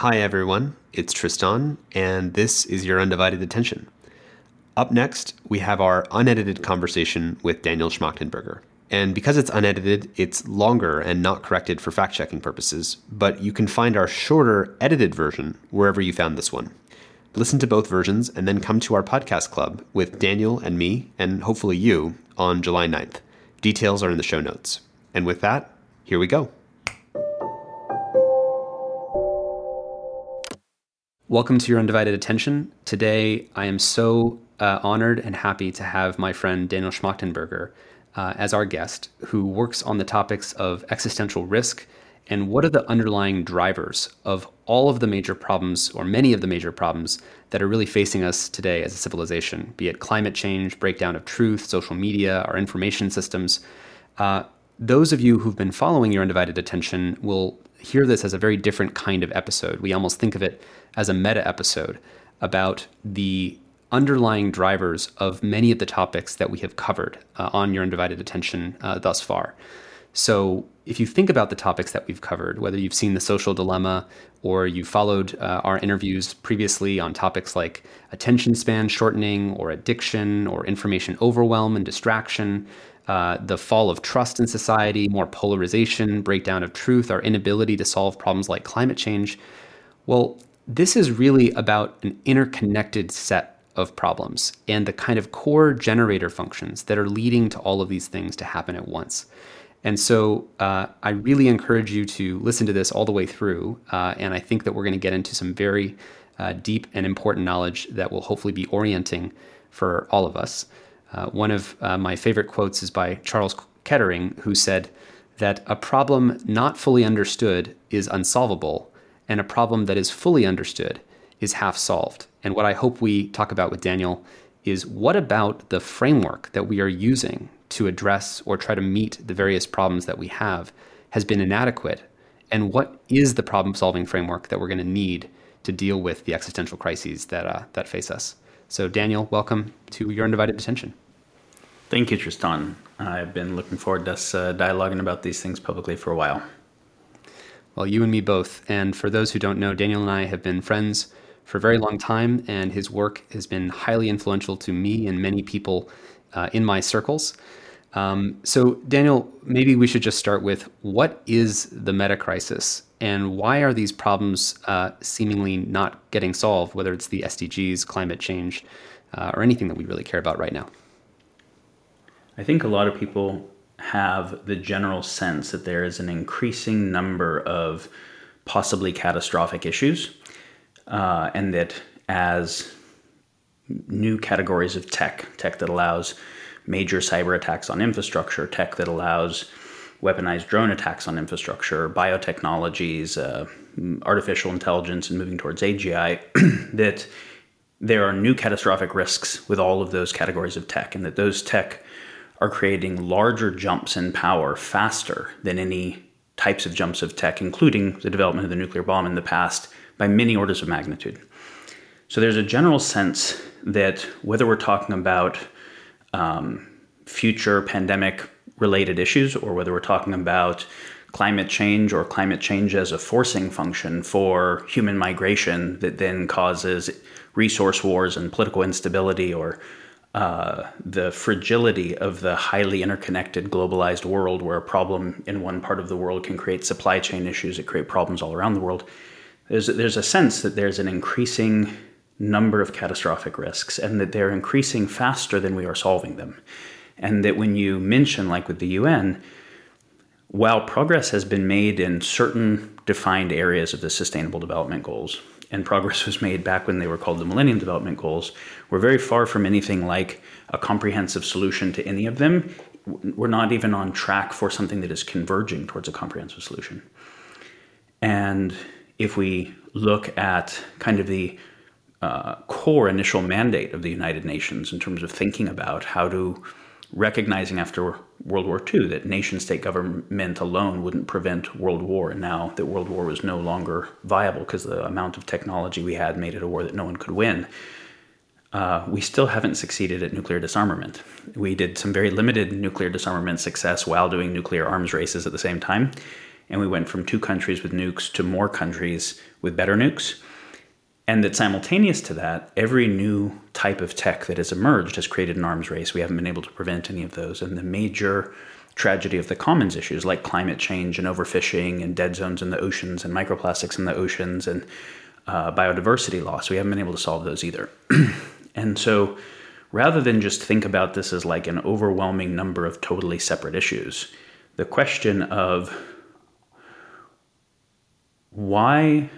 Hi, everyone. It's Tristan, and this is your undivided attention. Up next, we have our unedited conversation with Daniel Schmachtenberger. And because it's unedited, it's longer and not corrected for fact checking purposes, but you can find our shorter, edited version wherever you found this one. Listen to both versions and then come to our podcast club with Daniel and me, and hopefully you, on July 9th. Details are in the show notes. And with that, here we go. Welcome to your undivided attention. Today, I am so uh, honored and happy to have my friend Daniel Schmachtenberger uh, as our guest, who works on the topics of existential risk and what are the underlying drivers of all of the major problems, or many of the major problems, that are really facing us today as a civilization, be it climate change, breakdown of truth, social media, our information systems. Uh, those of you who've been following your undivided attention will hear this as a very different kind of episode. We almost think of it as a meta episode about the underlying drivers of many of the topics that we have covered uh, on your undivided attention uh, thus far. So, if you think about the topics that we've covered, whether you've seen the social dilemma or you followed uh, our interviews previously on topics like attention span shortening or addiction or information overwhelm and distraction, uh, the fall of trust in society, more polarization, breakdown of truth, our inability to solve problems like climate change, well, this is really about an interconnected set of problems and the kind of core generator functions that are leading to all of these things to happen at once. And so uh, I really encourage you to listen to this all the way through. Uh, and I think that we're going to get into some very uh, deep and important knowledge that will hopefully be orienting for all of us. Uh, one of uh, my favorite quotes is by Charles Kettering, who said that a problem not fully understood is unsolvable, and a problem that is fully understood is half solved. And what I hope we talk about with Daniel is what about the framework that we are using to address or try to meet the various problems that we have has been inadequate? And what is the problem solving framework that we're going to need to deal with the existential crises that, uh, that face us? So, Daniel, welcome to your undivided attention. Thank you, Tristan. I've been looking forward to us uh, dialoguing about these things publicly for a while. Well, you and me both. And for those who don't know, Daniel and I have been friends for a very long time, and his work has been highly influential to me and many people uh, in my circles. Um, so, Daniel, maybe we should just start with what is the meta crisis and why are these problems uh, seemingly not getting solved, whether it's the SDGs, climate change, uh, or anything that we really care about right now? I think a lot of people have the general sense that there is an increasing number of possibly catastrophic issues, uh, and that as new categories of tech, tech that allows major cyber attacks on infrastructure, tech that allows weaponized drone attacks on infrastructure, biotechnologies, uh, artificial intelligence, and moving towards AGI, that there are new catastrophic risks with all of those categories of tech, and that those tech are creating larger jumps in power faster than any types of jumps of tech, including the development of the nuclear bomb in the past, by many orders of magnitude. So there's a general sense that whether we're talking about um, future pandemic related issues or whether we're talking about climate change or climate change as a forcing function for human migration that then causes resource wars and political instability or uh, the fragility of the highly interconnected globalized world where a problem in one part of the world can create supply chain issues that create problems all around the world there's, there's a sense that there's an increasing number of catastrophic risks and that they're increasing faster than we are solving them. And that when you mention like with the un while progress has been made in certain defined areas of the sustainable development goals and progress was made back when they were called the Millennium Development Goals, we're very far from anything like a comprehensive solution to any of them. We're not even on track for something that is converging towards a comprehensive solution. And if we look at kind of the uh, core initial mandate of the United Nations in terms of thinking about how to recognizing after World War II that nation state government alone wouldn't prevent world war. And now that world war was no longer viable because the amount of technology we had made it a war that no one could win. Uh, we still haven't succeeded at nuclear disarmament. We did some very limited nuclear disarmament success while doing nuclear arms races at the same time. and we went from two countries with nukes to more countries with better nukes. And that simultaneous to that, every new type of tech that has emerged has created an arms race. We haven't been able to prevent any of those. And the major tragedy of the commons issues like climate change and overfishing and dead zones in the oceans and microplastics in the oceans and uh, biodiversity loss, we haven't been able to solve those either. and so rather than just think about this as like an overwhelming number of totally separate issues, the question of why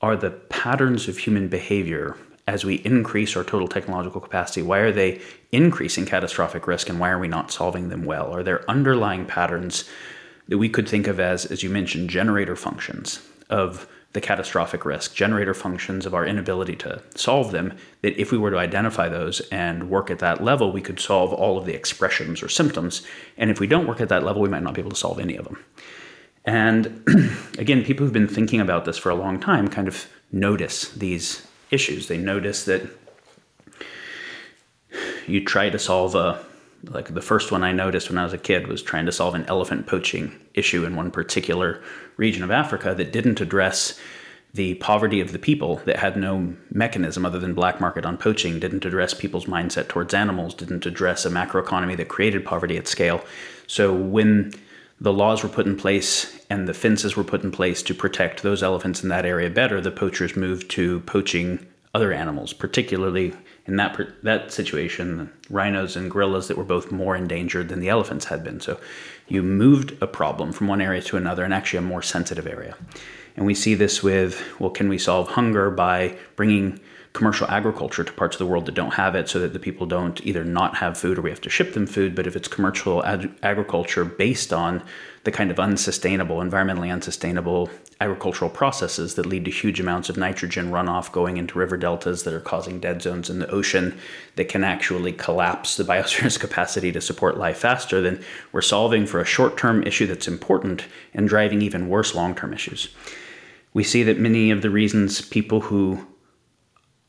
are the patterns of human behavior as we increase our total technological capacity why are they increasing catastrophic risk and why are we not solving them well? Are there underlying patterns that we could think of as as you mentioned generator functions of the catastrophic risk generator functions of our inability to solve them that if we were to identify those and work at that level we could solve all of the expressions or symptoms and if we don't work at that level we might not be able to solve any of them and again, people who've been thinking about this for a long time kind of notice these issues. They notice that you try to solve a like the first one I noticed when I was a kid was trying to solve an elephant poaching issue in one particular region of Africa that didn't address the poverty of the people that had no mechanism other than black market on poaching didn't address people's mindset towards animals didn't address a macroeconomy that created poverty at scale so when the laws were put in place and the fences were put in place to protect those elephants in that area better, the poachers moved to poaching other animals, particularly in that that situation, rhinos and gorillas that were both more endangered than the elephants had been. So you moved a problem from one area to another, and actually a more sensitive area. And we see this with well, can we solve hunger by bringing commercial agriculture to parts of the world that don't have it so that the people don't either not have food or we have to ship them food. But if it's commercial ag- agriculture based on the kind of unsustainable, environmentally unsustainable agricultural processes that lead to huge amounts of nitrogen runoff going into river deltas that are causing dead zones in the ocean that can actually collapse the biosphere's capacity to support life faster, then we're solving for a short term issue that's important and driving even worse long term issues. We see that many of the reasons people who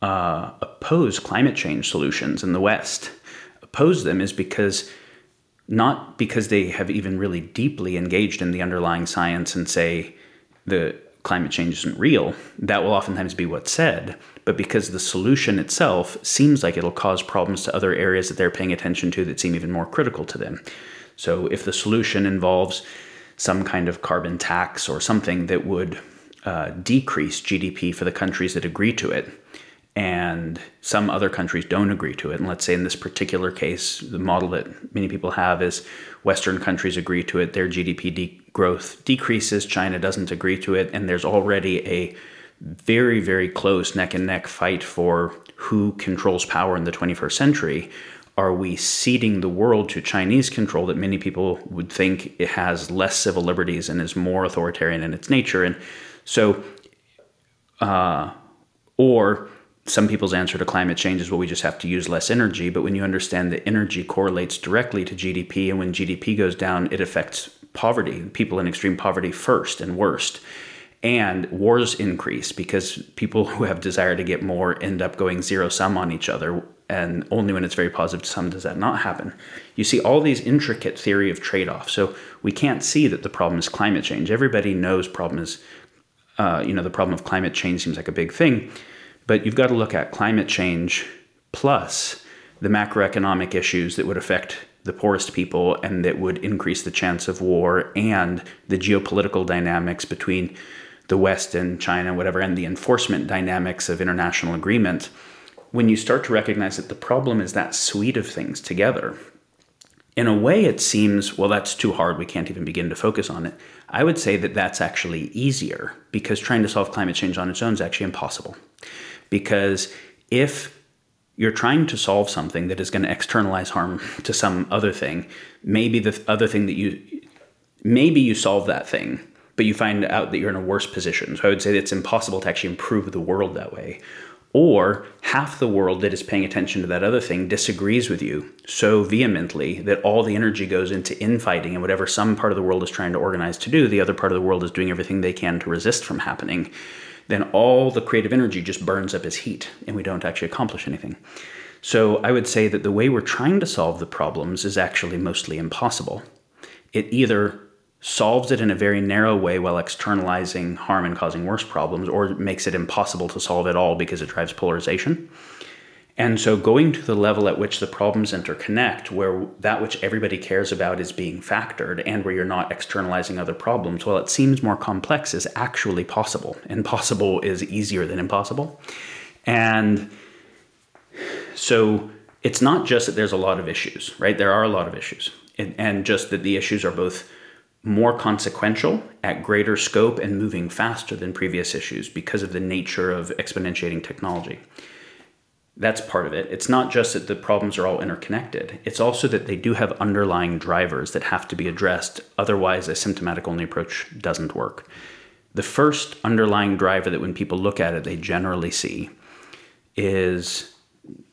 uh, oppose climate change solutions in the West, oppose them is because not because they have even really deeply engaged in the underlying science and say the climate change isn't real. That will oftentimes be what's said, but because the solution itself seems like it'll cause problems to other areas that they're paying attention to that seem even more critical to them. So if the solution involves some kind of carbon tax or something that would uh, decrease GDP for the countries that agree to it, and some other countries don't agree to it. And let's say in this particular case, the model that many people have is Western countries agree to it, their GDP de- growth decreases, China doesn't agree to it, and there's already a very, very close neck and neck fight for who controls power in the 21st century. Are we ceding the world to Chinese control that many people would think it has less civil liberties and is more authoritarian in its nature? And so, uh, or some people's answer to climate change is well, we just have to use less energy. But when you understand that energy correlates directly to GDP, and when GDP goes down, it affects poverty, people in extreme poverty first and worst. And wars increase because people who have desire to get more end up going zero sum on each other. And only when it's very positive to some does that not happen. You see all these intricate theory of trade off. So we can't see that the problem is climate change. Everybody knows problem is, uh, you know, the problem of climate change seems like a big thing but you've got to look at climate change plus the macroeconomic issues that would affect the poorest people and that would increase the chance of war and the geopolitical dynamics between the West and China, whatever, and the enforcement dynamics of international agreement. When you start to recognize that the problem is that suite of things together, in a way it seems, well, that's too hard. We can't even begin to focus on it. I would say that that's actually easier because trying to solve climate change on its own is actually impossible. Because if you're trying to solve something that is going to externalize harm to some other thing, maybe the other thing that you maybe you solve that thing, but you find out that you're in a worse position. So I would say that it's impossible to actually improve the world that way. Or half the world that is paying attention to that other thing disagrees with you so vehemently that all the energy goes into infighting and whatever some part of the world is trying to organize to do, the other part of the world is doing everything they can to resist from happening then all the creative energy just burns up as heat and we don't actually accomplish anything. So I would say that the way we're trying to solve the problems is actually mostly impossible. It either solves it in a very narrow way while externalizing harm and causing worse problems, or makes it impossible to solve at all because it drives polarization. And so, going to the level at which the problems interconnect, where that which everybody cares about is being factored and where you're not externalizing other problems, well, it seems more complex, is actually possible. And possible is easier than impossible. And so, it's not just that there's a lot of issues, right? There are a lot of issues. And, and just that the issues are both more consequential at greater scope and moving faster than previous issues because of the nature of exponentiating technology. That's part of it. It's not just that the problems are all interconnected, it's also that they do have underlying drivers that have to be addressed. Otherwise, a symptomatic only approach doesn't work. The first underlying driver that when people look at it, they generally see is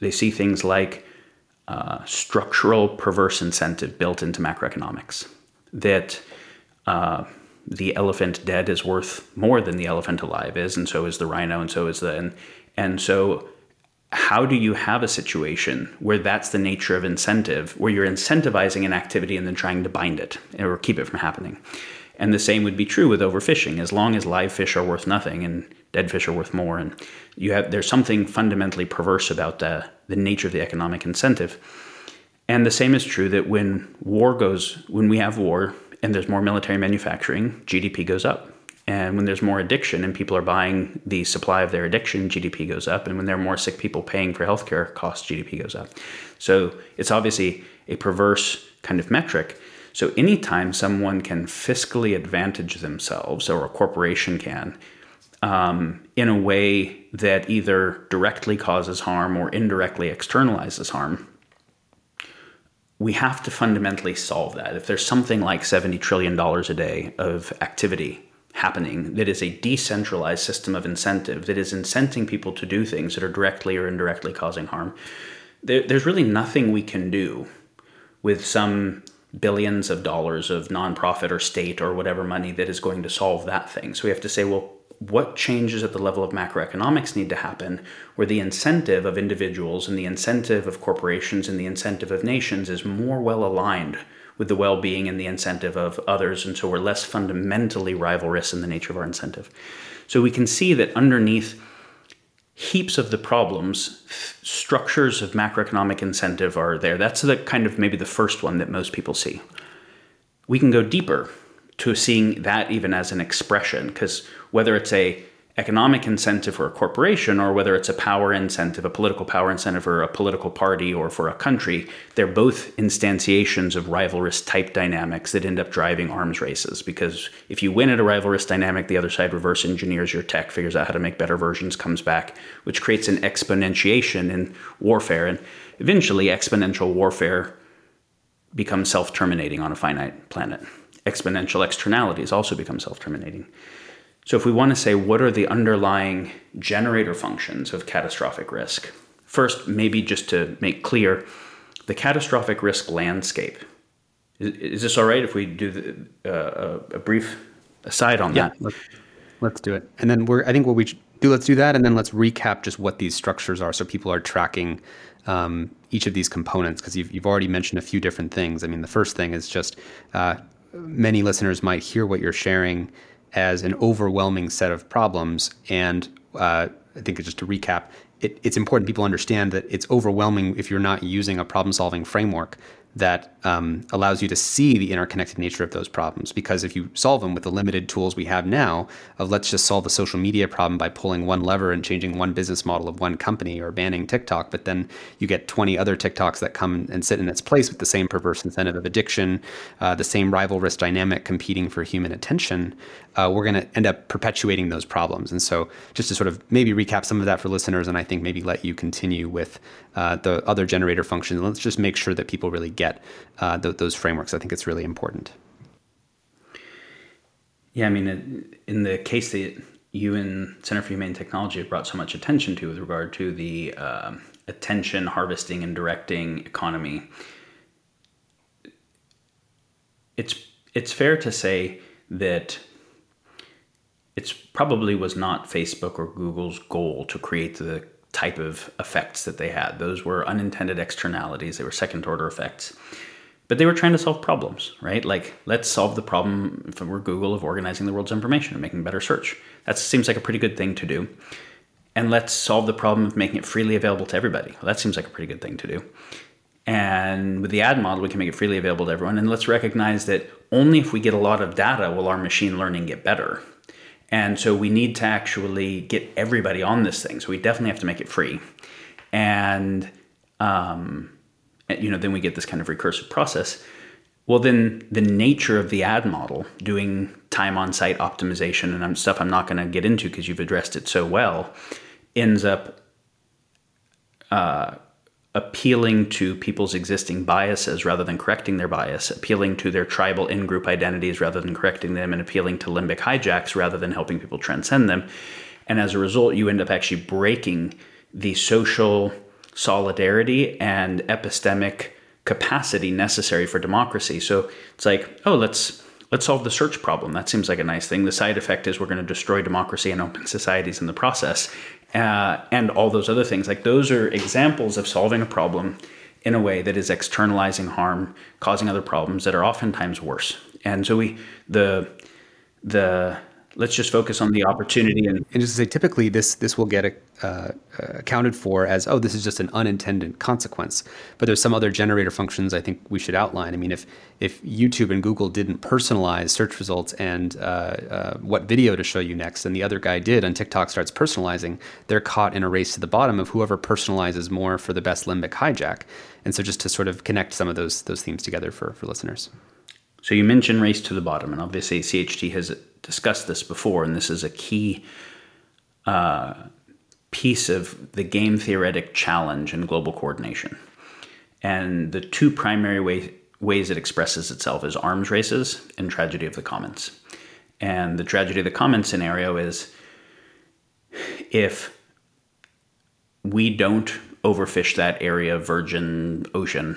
they see things like uh, structural perverse incentive built into macroeconomics. That uh, the elephant dead is worth more than the elephant alive is, and so is the rhino, and so is the and and so how do you have a situation where that's the nature of incentive, where you're incentivizing an activity and then trying to bind it or keep it from happening? And the same would be true with overfishing. As long as live fish are worth nothing and dead fish are worth more, and you have there's something fundamentally perverse about the the nature of the economic incentive. And the same is true that when war goes, when we have war and there's more military manufacturing, GDP goes up. And when there's more addiction and people are buying the supply of their addiction, GDP goes up. And when there are more sick people paying for healthcare costs, GDP goes up. So it's obviously a perverse kind of metric. So anytime someone can fiscally advantage themselves, or a corporation can, um, in a way that either directly causes harm or indirectly externalizes harm, we have to fundamentally solve that. If there's something like $70 trillion a day of activity happening that is a decentralized system of incentive that is incenting people to do things that are directly or indirectly causing harm, there, there's really nothing we can do with some billions of dollars of nonprofit or state or whatever money that is going to solve that thing. So we have to say, well, what changes at the level of macroeconomics need to happen where the incentive of individuals and the incentive of corporations and the incentive of nations is more well aligned with the well-being and the incentive of others and so we're less fundamentally rivalrous in the nature of our incentive. So we can see that underneath heaps of the problems structures of macroeconomic incentive are there. That's the kind of maybe the first one that most people see. We can go deeper to seeing that even as an expression because whether it's a economic incentive for a corporation or whether it's a power incentive, a political power incentive for a political party or for a country, they're both instantiations of rivalrous type dynamics that end up driving arms races. Because if you win at a rivalrous dynamic, the other side reverse engineers your tech, figures out how to make better versions, comes back, which creates an exponentiation in warfare. And eventually, exponential warfare becomes self terminating on a finite planet. Exponential externalities also become self terminating. So, if we want to say what are the underlying generator functions of catastrophic risk, first, maybe just to make clear, the catastrophic risk landscape. Is, is this all right if we do the, uh, a brief aside on yeah, that? Let's, let's do it. And then we're, I think what we do, let's do that. And then let's recap just what these structures are so people are tracking um, each of these components because you've, you've already mentioned a few different things. I mean, the first thing is just uh, many listeners might hear what you're sharing as an overwhelming set of problems. And uh, I think just to recap, it, it's important people understand that it's overwhelming if you're not using a problem solving framework that um, allows you to see the interconnected nature of those problems. Because if you solve them with the limited tools we have now, of let's just solve the social media problem by pulling one lever and changing one business model of one company or banning TikTok, but then you get 20 other TikToks that come and sit in its place with the same perverse incentive of addiction, uh, the same rivalrous dynamic competing for human attention, uh, we're going to end up perpetuating those problems. And so, just to sort of maybe recap some of that for listeners, and I think maybe let you continue with uh, the other generator functions. Let's just make sure that people really get uh, th- those frameworks. I think it's really important. Yeah, I mean, in the case that you and Center for Humane Technology have brought so much attention to with regard to the uh, attention harvesting and directing economy, it's it's fair to say that it probably was not Facebook or Google's goal to create the type of effects that they had. Those were unintended externalities, they were second order effects. but they were trying to solve problems, right? Like, let's solve the problem if we're Google of organizing the world's information and making better search. That seems like a pretty good thing to do. And let's solve the problem of making it freely available to everybody. Well, that seems like a pretty good thing to do. And with the ad model, we can make it freely available to everyone. And let's recognize that only if we get a lot of data will our machine learning get better. And so we need to actually get everybody on this thing. So we definitely have to make it free. And um, you know, then we get this kind of recursive process. Well, then the nature of the ad model, doing time on site optimization and stuff I'm not going to get into because you've addressed it so well, ends up uh, appealing to people's existing biases rather than correcting their bias, appealing to their tribal in group identities rather than correcting them, and appealing to limbic hijacks rather than helping people transcend them. And as a result, you end up actually breaking the social solidarity and epistemic capacity necessary for democracy. So it's like, oh, let's let's solve the search problem. That seems like a nice thing. The side effect is we're going to destroy democracy and open societies in the process, uh, and all those other things. Like those are examples of solving a problem in a way that is externalizing harm, causing other problems that are oftentimes worse. And so we the the let's just focus on the opportunity and, and just say typically this this will get uh, accounted for as oh this is just an unintended consequence. But there's some other generator functions i think we should outline. I mean if if youtube and google didn't personalize search results and uh, uh, what video to show you next and the other guy did and tiktok starts personalizing they're caught in a race to the bottom of whoever personalizes more for the best limbic hijack. And so just to sort of connect some of those those themes together for for listeners so you mentioned race to the bottom, and obviously CHT has discussed this before, and this is a key uh, piece of the game theoretic challenge in global coordination. And the two primary way, ways it expresses itself is arms races and tragedy of the commons. And the tragedy of the commons scenario is if we don't overfish that area virgin ocean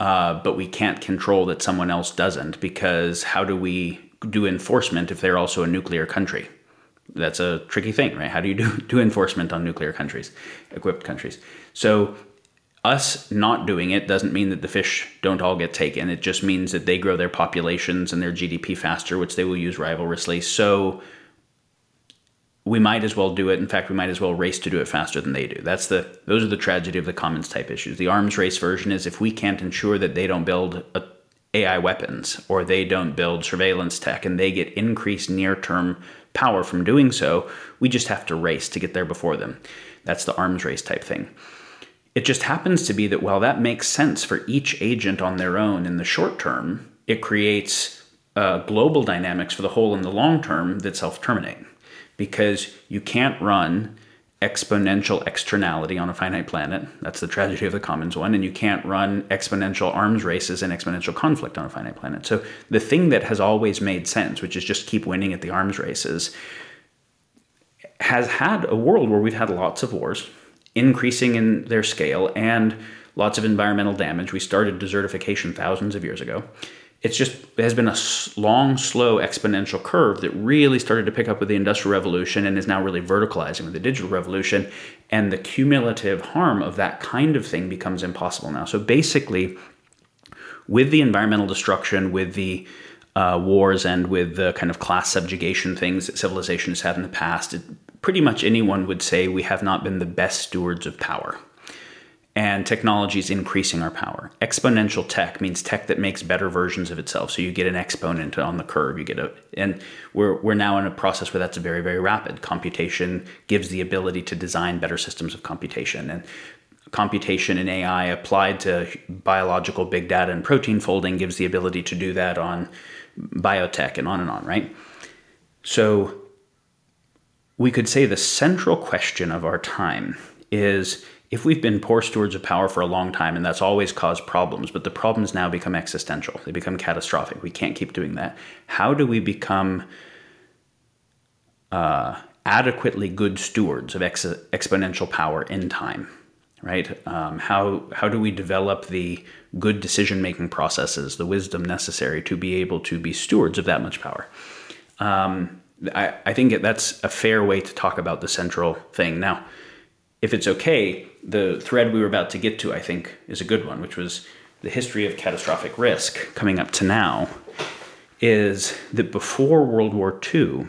uh, but we can't control that someone else doesn't because how do we do enforcement if they're also a nuclear country? That's a tricky thing, right? How do you do, do enforcement on nuclear countries, equipped countries? So, us not doing it doesn't mean that the fish don't all get taken. It just means that they grow their populations and their GDP faster, which they will use rivalrously. So, we might as well do it. In fact, we might as well race to do it faster than they do. That's the those are the tragedy of the commons type issues. The arms race version is if we can't ensure that they don't build a, AI weapons or they don't build surveillance tech and they get increased near-term power from doing so, we just have to race to get there before them. That's the arms race type thing. It just happens to be that while that makes sense for each agent on their own in the short term, it creates uh, global dynamics for the whole in the long term that self-terminate because you can't run exponential externality on a finite planet. That's the tragedy of the commons one. And you can't run exponential arms races and exponential conflict on a finite planet. So the thing that has always made sense, which is just keep winning at the arms races, has had a world where we've had lots of wars, increasing in their scale, and lots of environmental damage. We started desertification thousands of years ago it's just it has been a long, slow exponential curve that really started to pick up with the Industrial Revolution and is now really verticalizing with the Digital Revolution. And the cumulative harm of that kind of thing becomes impossible now. So basically, with the environmental destruction, with the uh, wars, and with the kind of class subjugation things that civilization has had in the past, it, pretty much anyone would say we have not been the best stewards of power and technology is increasing our power. Exponential tech means tech that makes better versions of itself. So you get an exponent on the curve. You get a, and we're we're now in a process where that's very very rapid. Computation gives the ability to design better systems of computation, and computation and AI applied to biological big data and protein folding gives the ability to do that on biotech and on and on. Right. So we could say the central question of our time is if we've been poor stewards of power for a long time and that's always caused problems, but the problems now become existential, they become catastrophic, we can't keep doing that. How do we become uh, adequately good stewards of ex- exponential power in time? Right? Um, how how do we develop the good decision making processes, the wisdom necessary to be able to be stewards of that much power? Um, I, I think that's a fair way to talk about the central thing. Now, if it's okay, the thread we were about to get to, I think, is a good one, which was the history of catastrophic risk coming up to now is that before World War II,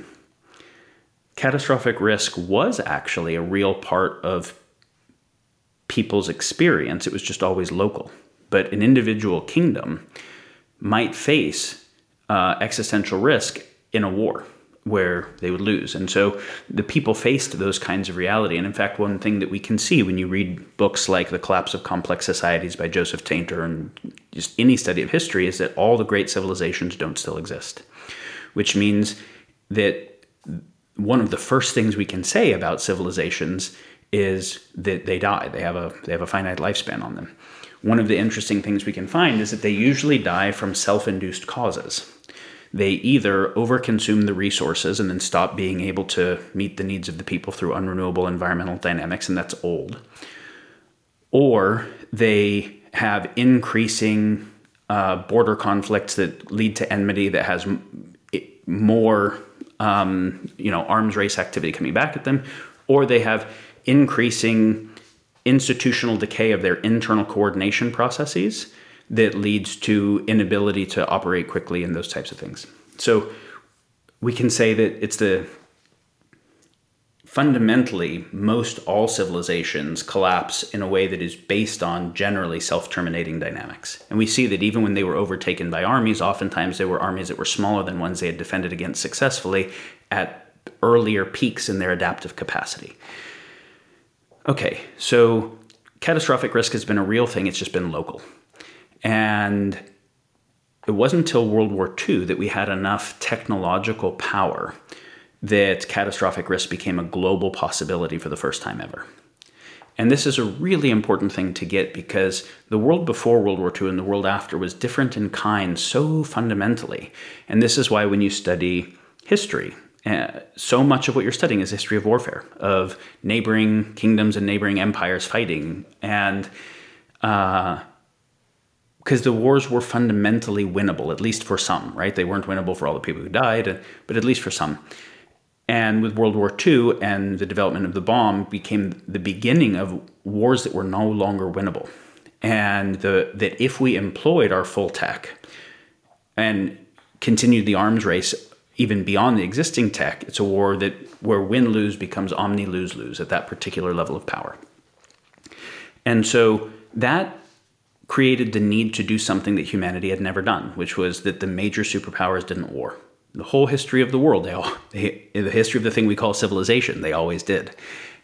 catastrophic risk was actually a real part of people's experience. It was just always local. But an individual kingdom might face uh, existential risk in a war where they would lose. And so the people faced those kinds of reality. And in fact, one thing that we can see when you read books like The Collapse of Complex Societies by Joseph Tainter and just any study of history is that all the great civilizations don't still exist, which means that one of the first things we can say about civilizations is that they die. They have a they have a finite lifespan on them. One of the interesting things we can find is that they usually die from self-induced causes they either overconsume the resources and then stop being able to meet the needs of the people through unrenewable environmental dynamics, and that's old, or they have increasing uh, border conflicts that lead to enmity that has more, um, you know, arms race activity coming back at them, or they have increasing institutional decay of their internal coordination processes that leads to inability to operate quickly and those types of things. So we can say that it's the fundamentally most all civilizations collapse in a way that is based on generally self-terminating dynamics. And we see that even when they were overtaken by armies, oftentimes they were armies that were smaller than ones they had defended against successfully at earlier peaks in their adaptive capacity. Okay, so catastrophic risk has been a real thing, it's just been local. And it wasn't until World War II that we had enough technological power that catastrophic risk became a global possibility for the first time ever. And this is a really important thing to get because the world before World War II and the world after was different in kind so fundamentally. And this is why when you study history, uh, so much of what you're studying is history of warfare, of neighboring kingdoms and neighboring empires fighting. And uh, because the wars were fundamentally winnable, at least for some, right? They weren't winnable for all the people who died, but at least for some. And with World War II and the development of the bomb became the beginning of wars that were no longer winnable. And the, that if we employed our full tech and continued the arms race even beyond the existing tech, it's a war that where win lose becomes omni lose lose at that particular level of power. And so that created the need to do something that humanity had never done, which was that the major superpowers didn't war. The whole history of the world, they all, they, the history of the thing we call civilization, they always did.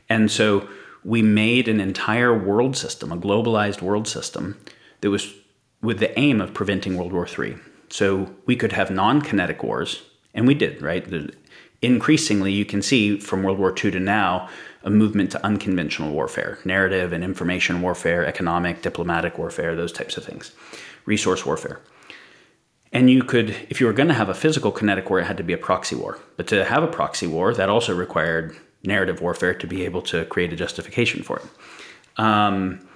And so we made an entire world system, a globalized world system, that was with the aim of preventing World War III. So we could have non kinetic wars, and we did, right? The, increasingly, you can see from World War II to now, a movement to unconventional warfare, narrative and information warfare, economic, diplomatic warfare, those types of things, resource warfare. And you could, if you were going to have a physical kinetic war, it had to be a proxy war. But to have a proxy war, that also required narrative warfare to be able to create a justification for it. Um,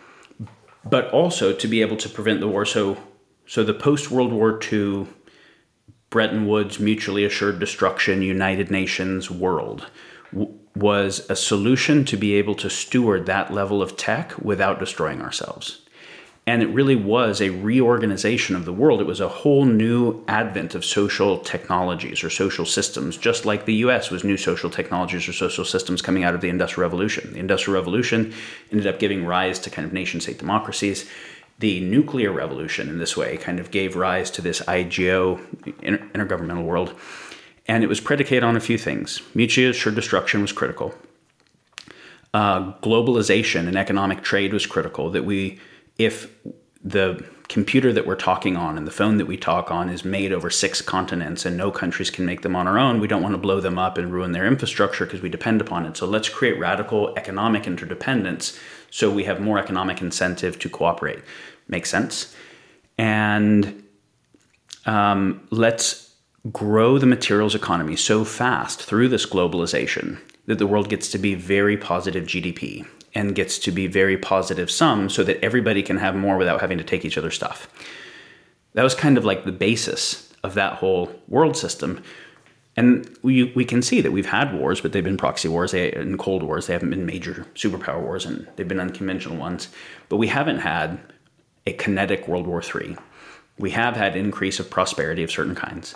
but also to be able to prevent the war. So, so the post World War II Bretton Woods mutually assured destruction, United Nations world was a solution to be able to steward that level of tech without destroying ourselves. And it really was a reorganization of the world. It was a whole new advent of social technologies or social systems, just like the US was new social technologies or social systems coming out of the Industrial Revolution. The Industrial Revolution ended up giving rise to kind of nation state democracies. The nuclear revolution, in this way, kind of gave rise to this IGO, intergovernmental world and it was predicated on a few things. Mutually assured destruction was critical. Uh, globalization and economic trade was critical. That we, if the computer that we're talking on and the phone that we talk on is made over six continents and no countries can make them on our own, we don't want to blow them up and ruin their infrastructure because we depend upon it. So let's create radical economic interdependence so we have more economic incentive to cooperate. Makes sense. And um, let's grow the materials economy so fast through this globalization that the world gets to be very positive GDP and gets to be very positive sum so that everybody can have more without having to take each other's stuff. That was kind of like the basis of that whole world system. And we, we can see that we've had wars, but they've been proxy wars they, and Cold Wars. They haven't been major superpower wars, and they've been unconventional ones. But we haven't had a kinetic World War III. We have had increase of prosperity of certain kinds.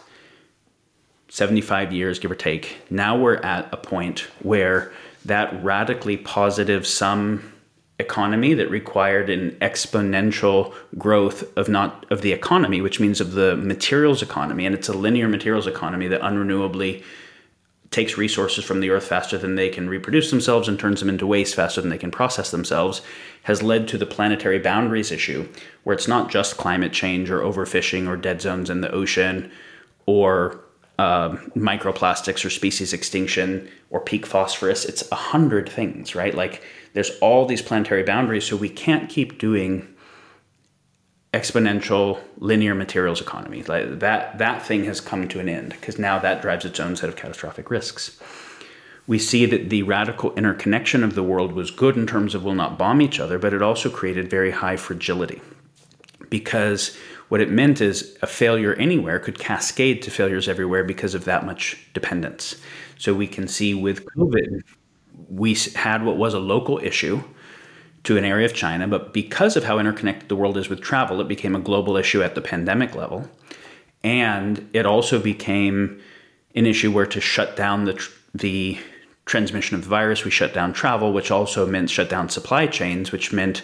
75 years, give or take. Now we're at a point where that radically positive sum economy that required an exponential growth of not of the economy, which means of the materials economy, and it's a linear materials economy that unrenewably takes resources from the earth faster than they can reproduce themselves and turns them into waste faster than they can process themselves has led to the planetary boundaries issue where it's not just climate change or overfishing or dead zones in the ocean or uh, microplastics or species extinction or peak phosphorus it's a hundred things right like there's all these planetary boundaries so we can't keep doing exponential linear materials economy. Like that that thing has come to an end because now that drives its own set of catastrophic risks. We see that the radical interconnection of the world was good in terms of we'll not bomb each other, but it also created very high fragility. Because what it meant is a failure anywhere could cascade to failures everywhere because of that much dependence. So we can see with COVID, we had what was a local issue to an area of China, but because of how interconnected the world is with travel, it became a global issue at the pandemic level. And it also became an issue where to shut down the, the transmission of the virus, we shut down travel, which also meant shut down supply chains, which meant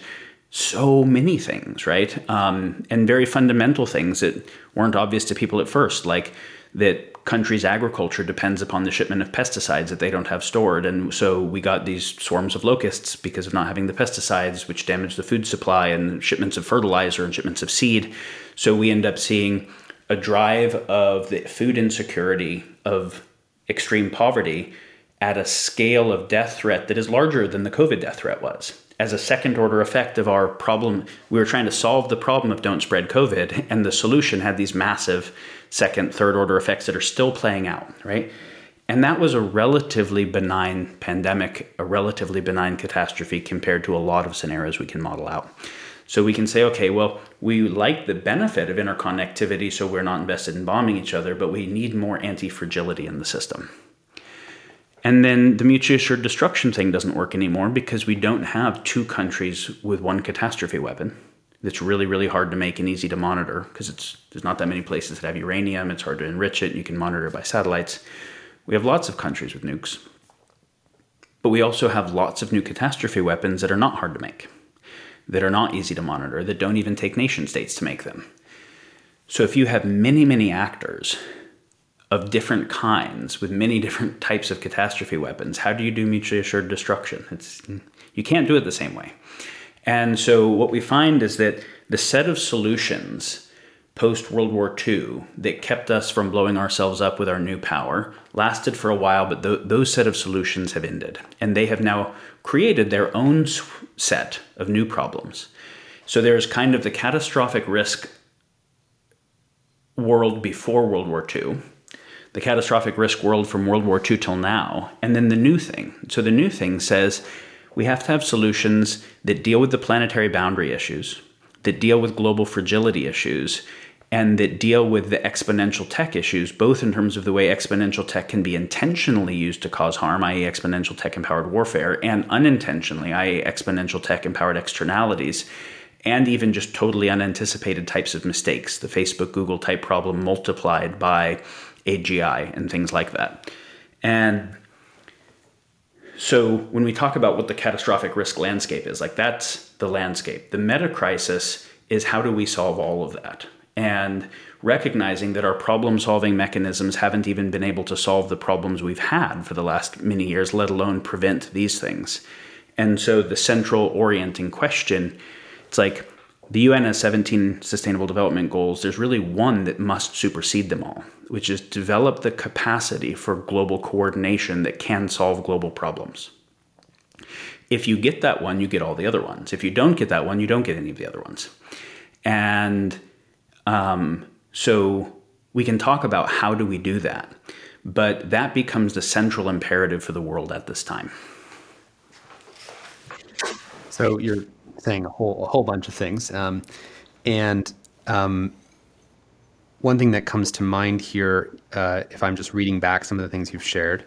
so many things, right? Um, and very fundamental things that weren't obvious to people at first, like that country's agriculture depends upon the shipment of pesticides that they don't have stored. And so we got these swarms of locusts because of not having the pesticides, which damage the food supply and shipments of fertilizer and shipments of seed. So we end up seeing a drive of the food insecurity, of extreme poverty at a scale of death threat that is larger than the COVID death threat was. As a second order effect of our problem, we were trying to solve the problem of don't spread COVID, and the solution had these massive second, third order effects that are still playing out, right? And that was a relatively benign pandemic, a relatively benign catastrophe compared to a lot of scenarios we can model out. So we can say, okay, well, we like the benefit of interconnectivity, so we're not invested in bombing each other, but we need more anti fragility in the system. And then the mutually assured destruction thing doesn't work anymore because we don't have two countries with one catastrophe weapon. That's really really hard to make and easy to monitor because it's there's not that many places that have uranium. It's hard to enrich it. You can monitor it by satellites. We have lots of countries with nukes. But we also have lots of new catastrophe weapons that are not hard to make that are not easy to monitor that don't even take nation states to make them. So if you have many many actors of different kinds with many different types of catastrophe weapons how do you do mutually assured destruction it's you can't do it the same way and so what we find is that the set of solutions post World War II that kept us from blowing ourselves up with our new power lasted for a while, but th- those set of solutions have ended. And they have now created their own set of new problems. So there's kind of the catastrophic risk world before World War II, the catastrophic risk world from World War II till now, and then the new thing. So the new thing says we have to have solutions that deal with the planetary boundary issues, that deal with global fragility issues, and that deal with the exponential tech issues, both in terms of the way exponential tech can be intentionally used to cause harm, i.e., exponential tech empowered warfare, and unintentionally, i.e., exponential tech empowered externalities, and even just totally unanticipated types of mistakes, the Facebook Google type problem multiplied by AGI and things like that. And so when we talk about what the catastrophic risk landscape is, like that's the landscape. The meta crisis is how do we solve all of that? And recognizing that our problem solving mechanisms haven't even been able to solve the problems we've had for the last many years, let alone prevent these things. And so the central orienting question, it's like the UN has 17 sustainable development goals. There's really one that must supersede them all, which is develop the capacity for global coordination that can solve global problems. If you get that one, you get all the other ones. If you don't get that one, you don't get any of the other ones. And um, so we can talk about how do we do that, but that becomes the central imperative for the world at this time. So you're saying a whole a whole bunch of things, um, and um, one thing that comes to mind here, uh, if I'm just reading back some of the things you've shared,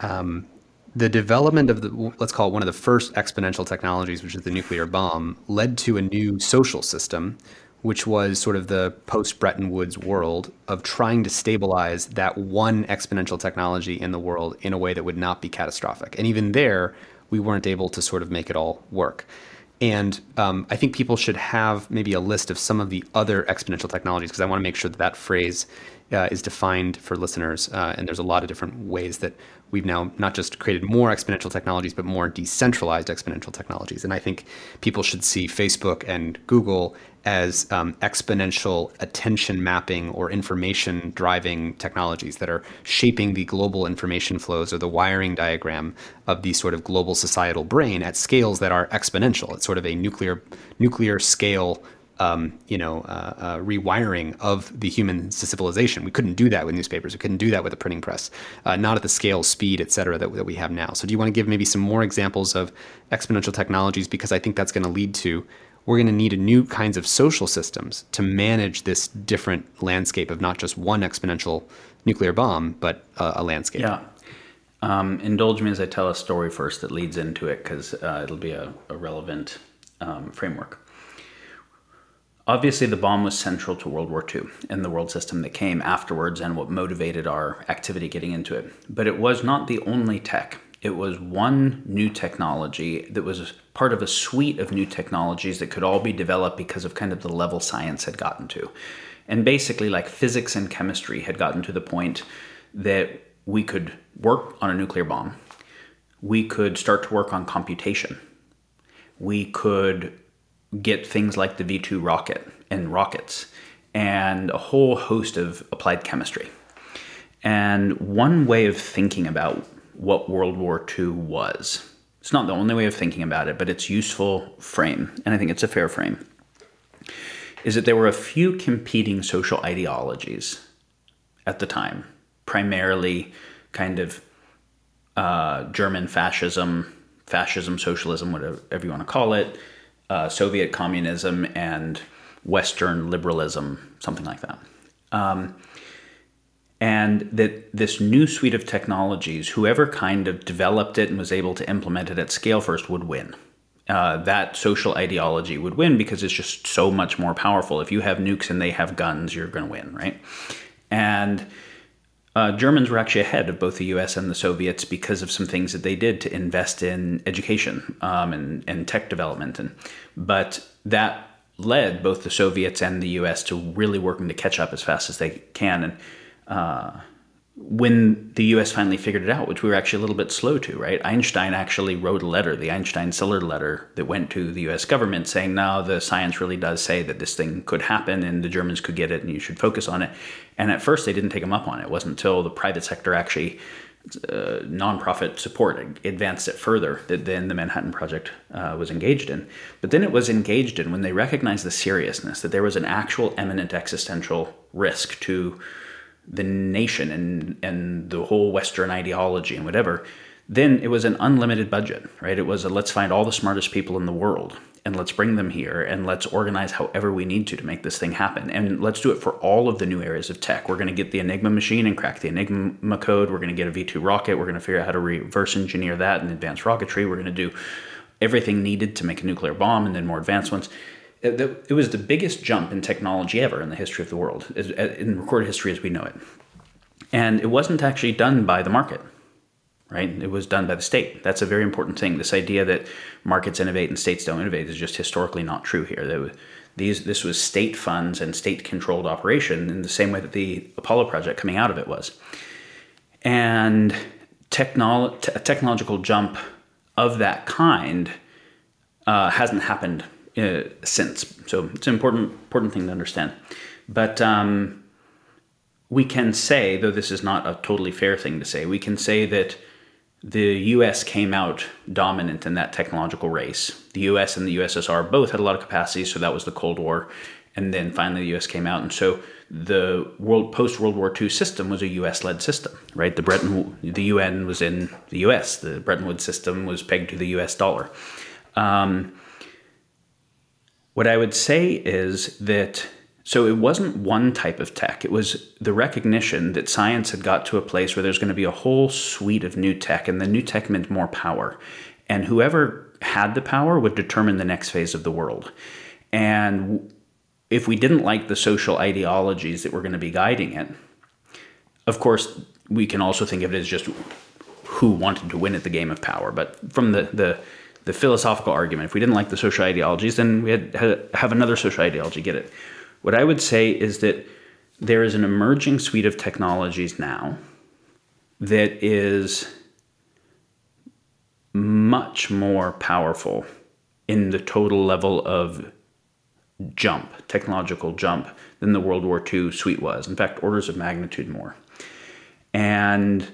um, the development of the let's call it one of the first exponential technologies, which is the nuclear bomb, led to a new social system, which was sort of the post Bretton Woods world of trying to stabilize that one exponential technology in the world in a way that would not be catastrophic. And even there, we weren't able to sort of make it all work. And um, I think people should have maybe a list of some of the other exponential technologies because I want to make sure that that phrase uh, is defined for listeners. Uh, and there's a lot of different ways that we've now not just created more exponential technologies, but more decentralized exponential technologies. And I think people should see Facebook and Google as um, exponential attention mapping or information driving technologies that are shaping the global information flows or the wiring diagram of the sort of global societal brain at scales that are exponential. It's sort of a nuclear nuclear scale um, you know, uh, uh, rewiring of the human civilization. We couldn't do that with newspapers. We couldn't do that with a printing press, uh, not at the scale, speed, et cetera, that, that we have now. So, do you want to give maybe some more examples of exponential technologies? Because I think that's going to lead to we're going to need a new kinds of social systems to manage this different landscape of not just one exponential nuclear bomb, but a landscape. Yeah. Um, indulge me as I tell a story first that leads into it because uh, it'll be a, a relevant um, framework. Obviously, the bomb was central to World War II and the world system that came afterwards and what motivated our activity getting into it. But it was not the only tech. It was one new technology that was part of a suite of new technologies that could all be developed because of kind of the level science had gotten to. And basically, like physics and chemistry had gotten to the point that we could work on a nuclear bomb, we could start to work on computation, we could get things like the V 2 rocket and rockets, and a whole host of applied chemistry. And one way of thinking about what World War II was, it's not the only way of thinking about it, but it's useful frame, and I think it's a fair frame, is that there were a few competing social ideologies at the time, primarily kind of uh, German fascism, fascism, socialism, whatever you want to call it, uh, Soviet communism and Western liberalism, something like that. Um, and that this new suite of technologies, whoever kind of developed it and was able to implement it at scale first would win. Uh, that social ideology would win because it's just so much more powerful. If you have nukes and they have guns, you're going to win, right? And uh, Germans were actually ahead of both the US and the Soviets because of some things that they did to invest in education um, and, and tech development. And, but that led both the Soviets and the US to really working to catch up as fast as they can. And uh, when the US finally figured it out, which we were actually a little bit slow to, right? Einstein actually wrote a letter, the Einstein Szilard letter, that went to the US government saying, now the science really does say that this thing could happen and the Germans could get it and you should focus on it. And at first, they didn't take him up on it. It wasn't until the private sector actually, uh, nonprofit support advanced it further that then the Manhattan Project uh, was engaged in. But then it was engaged in when they recognized the seriousness that there was an actual imminent existential risk to the nation and and the whole Western ideology and whatever, then it was an unlimited budget, right? It was a let's find all the smartest people in the world and let's bring them here and let's organize however we need to to make this thing happen. And let's do it for all of the new areas of tech. We're going to get the Enigma machine and crack the Enigma code. We're going to get a V2 rocket. We're going to figure out how to reverse engineer that and advanced rocketry. We're going to do everything needed to make a nuclear bomb and then more advanced ones it was the biggest jump in technology ever in the history of the world, in recorded history as we know it. And it wasn't actually done by the market, right? It was done by the state. That's a very important thing. This idea that markets innovate and states don't innovate is just historically not true here. These, this was state funds and state controlled operation in the same way that the Apollo project coming out of it was. And technolo- a technological jump of that kind uh, hasn't happened uh, since. So it's an important important thing to understand. But um, we can say, though this is not a totally fair thing to say, we can say that the U.S. came out dominant in that technological race. The U.S. and the USSR both had a lot of capacity, so that was the Cold War, and then finally the U.S. came out, and so the world post World War II system was a U.S. led system, right? The Bretton the UN was in the U.S. The Bretton Woods system was pegged to the U.S. dollar. Um, what I would say is that So it wasn't one type of tech. It was the recognition that science had got to a place where there's going to be a whole suite of new tech, and the new tech meant more power. And whoever had the power would determine the next phase of the world. And if we didn't like the social ideologies that were going to be guiding it, of course, we can also think of it as just who wanted to win at the game of power. But from the, the, the philosophical argument, if we didn't like the social ideologies, then we had to have another social ideology get it. What I would say is that there is an emerging suite of technologies now that is much more powerful in the total level of jump, technological jump, than the World War II suite was. In fact, orders of magnitude more. And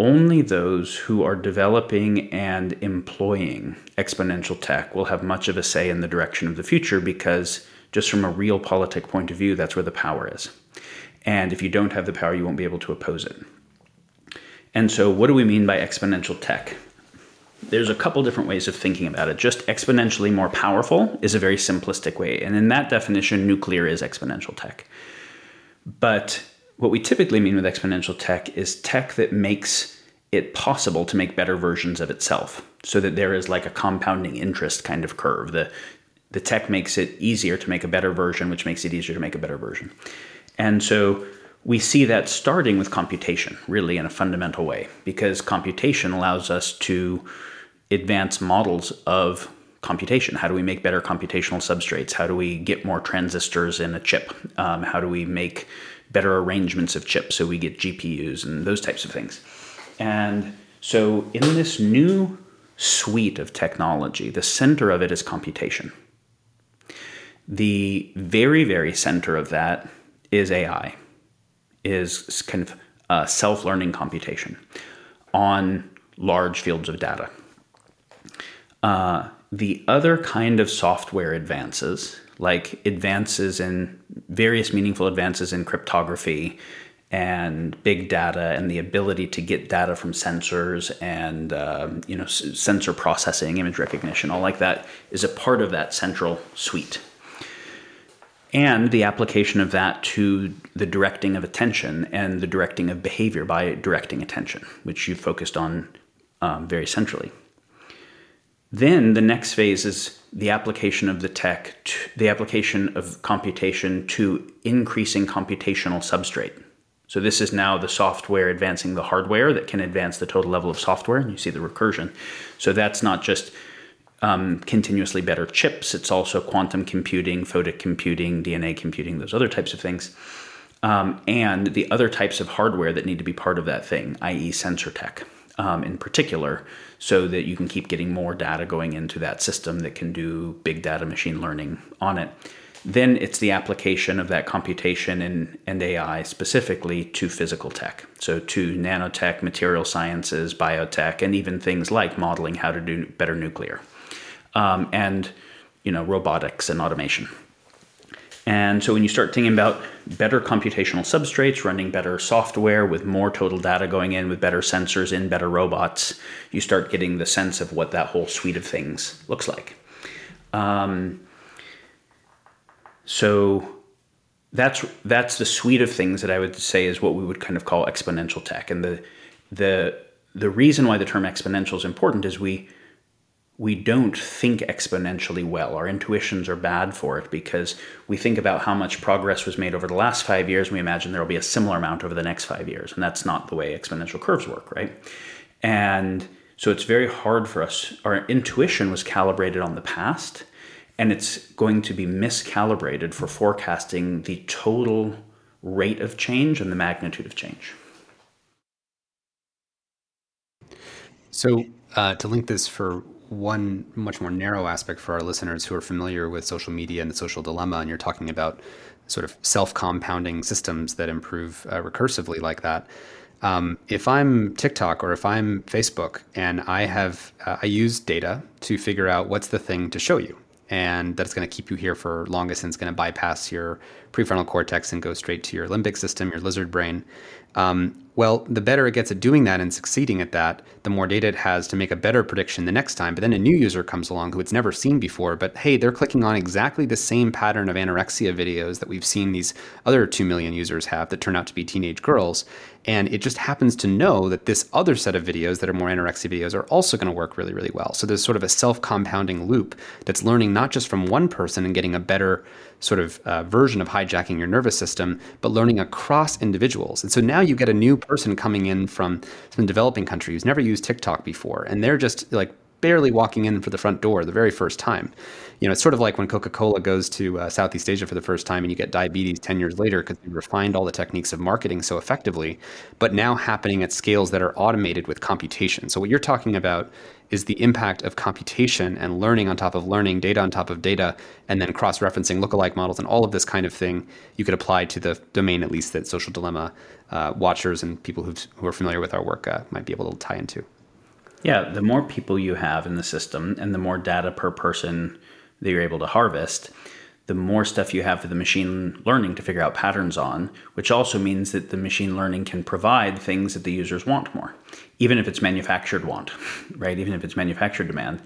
only those who are developing and employing exponential tech will have much of a say in the direction of the future because just from a realpolitik point of view, that's where the power is. And if you don't have the power, you won't be able to oppose it. And so, what do we mean by exponential tech? There's a couple different ways of thinking about it. Just exponentially more powerful is a very simplistic way. And in that definition, nuclear is exponential tech. But what we typically mean with exponential tech is tech that makes it possible to make better versions of itself so that there is like a compounding interest kind of curve. The, the tech makes it easier to make a better version, which makes it easier to make a better version. And so we see that starting with computation, really, in a fundamental way, because computation allows us to advance models of computation. How do we make better computational substrates? How do we get more transistors in a chip? Um, how do we make better arrangements of chips so we get GPUs and those types of things? And so, in this new suite of technology, the center of it is computation. The very, very center of that is AI, is kind of uh, self learning computation on large fields of data. Uh, the other kind of software advances, like advances in various meaningful advances in cryptography and big data and the ability to get data from sensors and um, you know sensor processing image recognition all like that is a part of that central suite and the application of that to the directing of attention and the directing of behavior by directing attention, which you focused on um, very centrally. Then the next phase is the application of the tech, to, the application of computation to increasing computational substrate. So this is now the software advancing the hardware that can advance the total level of software, and you see the recursion. So that's not just um, continuously better chips. It's also quantum computing, photic computing, DNA computing, those other types of things. Um, and the other types of hardware that need to be part of that thing, i.e., sensor tech um, in particular, so that you can keep getting more data going into that system that can do big data machine learning on it. Then it's the application of that computation and, and AI specifically to physical tech. So to nanotech, material sciences, biotech, and even things like modeling how to do better nuclear um, and you know robotics and automation. And so when you start thinking about better computational substrates, running better software with more total data going in, with better sensors in, better robots, you start getting the sense of what that whole suite of things looks like. Um, so that's that's the suite of things that I would say is what we would kind of call exponential tech. And the the the reason why the term exponential is important is we we don't think exponentially well. Our intuitions are bad for it because we think about how much progress was made over the last five years and we imagine there will be a similar amount over the next five years. And that's not the way exponential curves work, right? And so it's very hard for us. Our intuition was calibrated on the past and it's going to be miscalibrated for forecasting the total rate of change and the magnitude of change. So, uh, to link this for one much more narrow aspect for our listeners who are familiar with social media and the social dilemma, and you're talking about sort of self compounding systems that improve uh, recursively like that. Um, if I'm TikTok or if I'm Facebook and I have uh, I use data to figure out what's the thing to show you, and that's going to keep you here for longest and it's going to bypass your prefrontal cortex and go straight to your limbic system, your lizard brain. Um, well, the better it gets at doing that and succeeding at that, the more data it has to make a better prediction the next time. But then a new user comes along who it's never seen before, but hey, they're clicking on exactly the same pattern of anorexia videos that we've seen these other 2 million users have that turn out to be teenage girls. And it just happens to know that this other set of videos that are more anorexia videos are also going to work really, really well. So there's sort of a self compounding loop that's learning not just from one person and getting a better sort of uh, version of hijacking your nervous system, but learning across individuals. And so now you get a new person coming in from some developing country who's never used TikTok before, and they're just like barely walking in for the front door the very first time. You know, it's sort of like when Coca-Cola goes to uh, Southeast Asia for the first time and you get diabetes 10 years later because they refined all the techniques of marketing so effectively, but now happening at scales that are automated with computation. So what you're talking about is the impact of computation and learning on top of learning, data on top of data, and then cross referencing lookalike models and all of this kind of thing you could apply to the domain, at least that Social Dilemma uh, watchers and people who are familiar with our work uh, might be able to tie into. Yeah, the more people you have in the system and the more data per person that you're able to harvest, the more stuff you have for the machine learning to figure out patterns on, which also means that the machine learning can provide things that the users want more, even if it's manufactured want, right? Even if it's manufactured demand,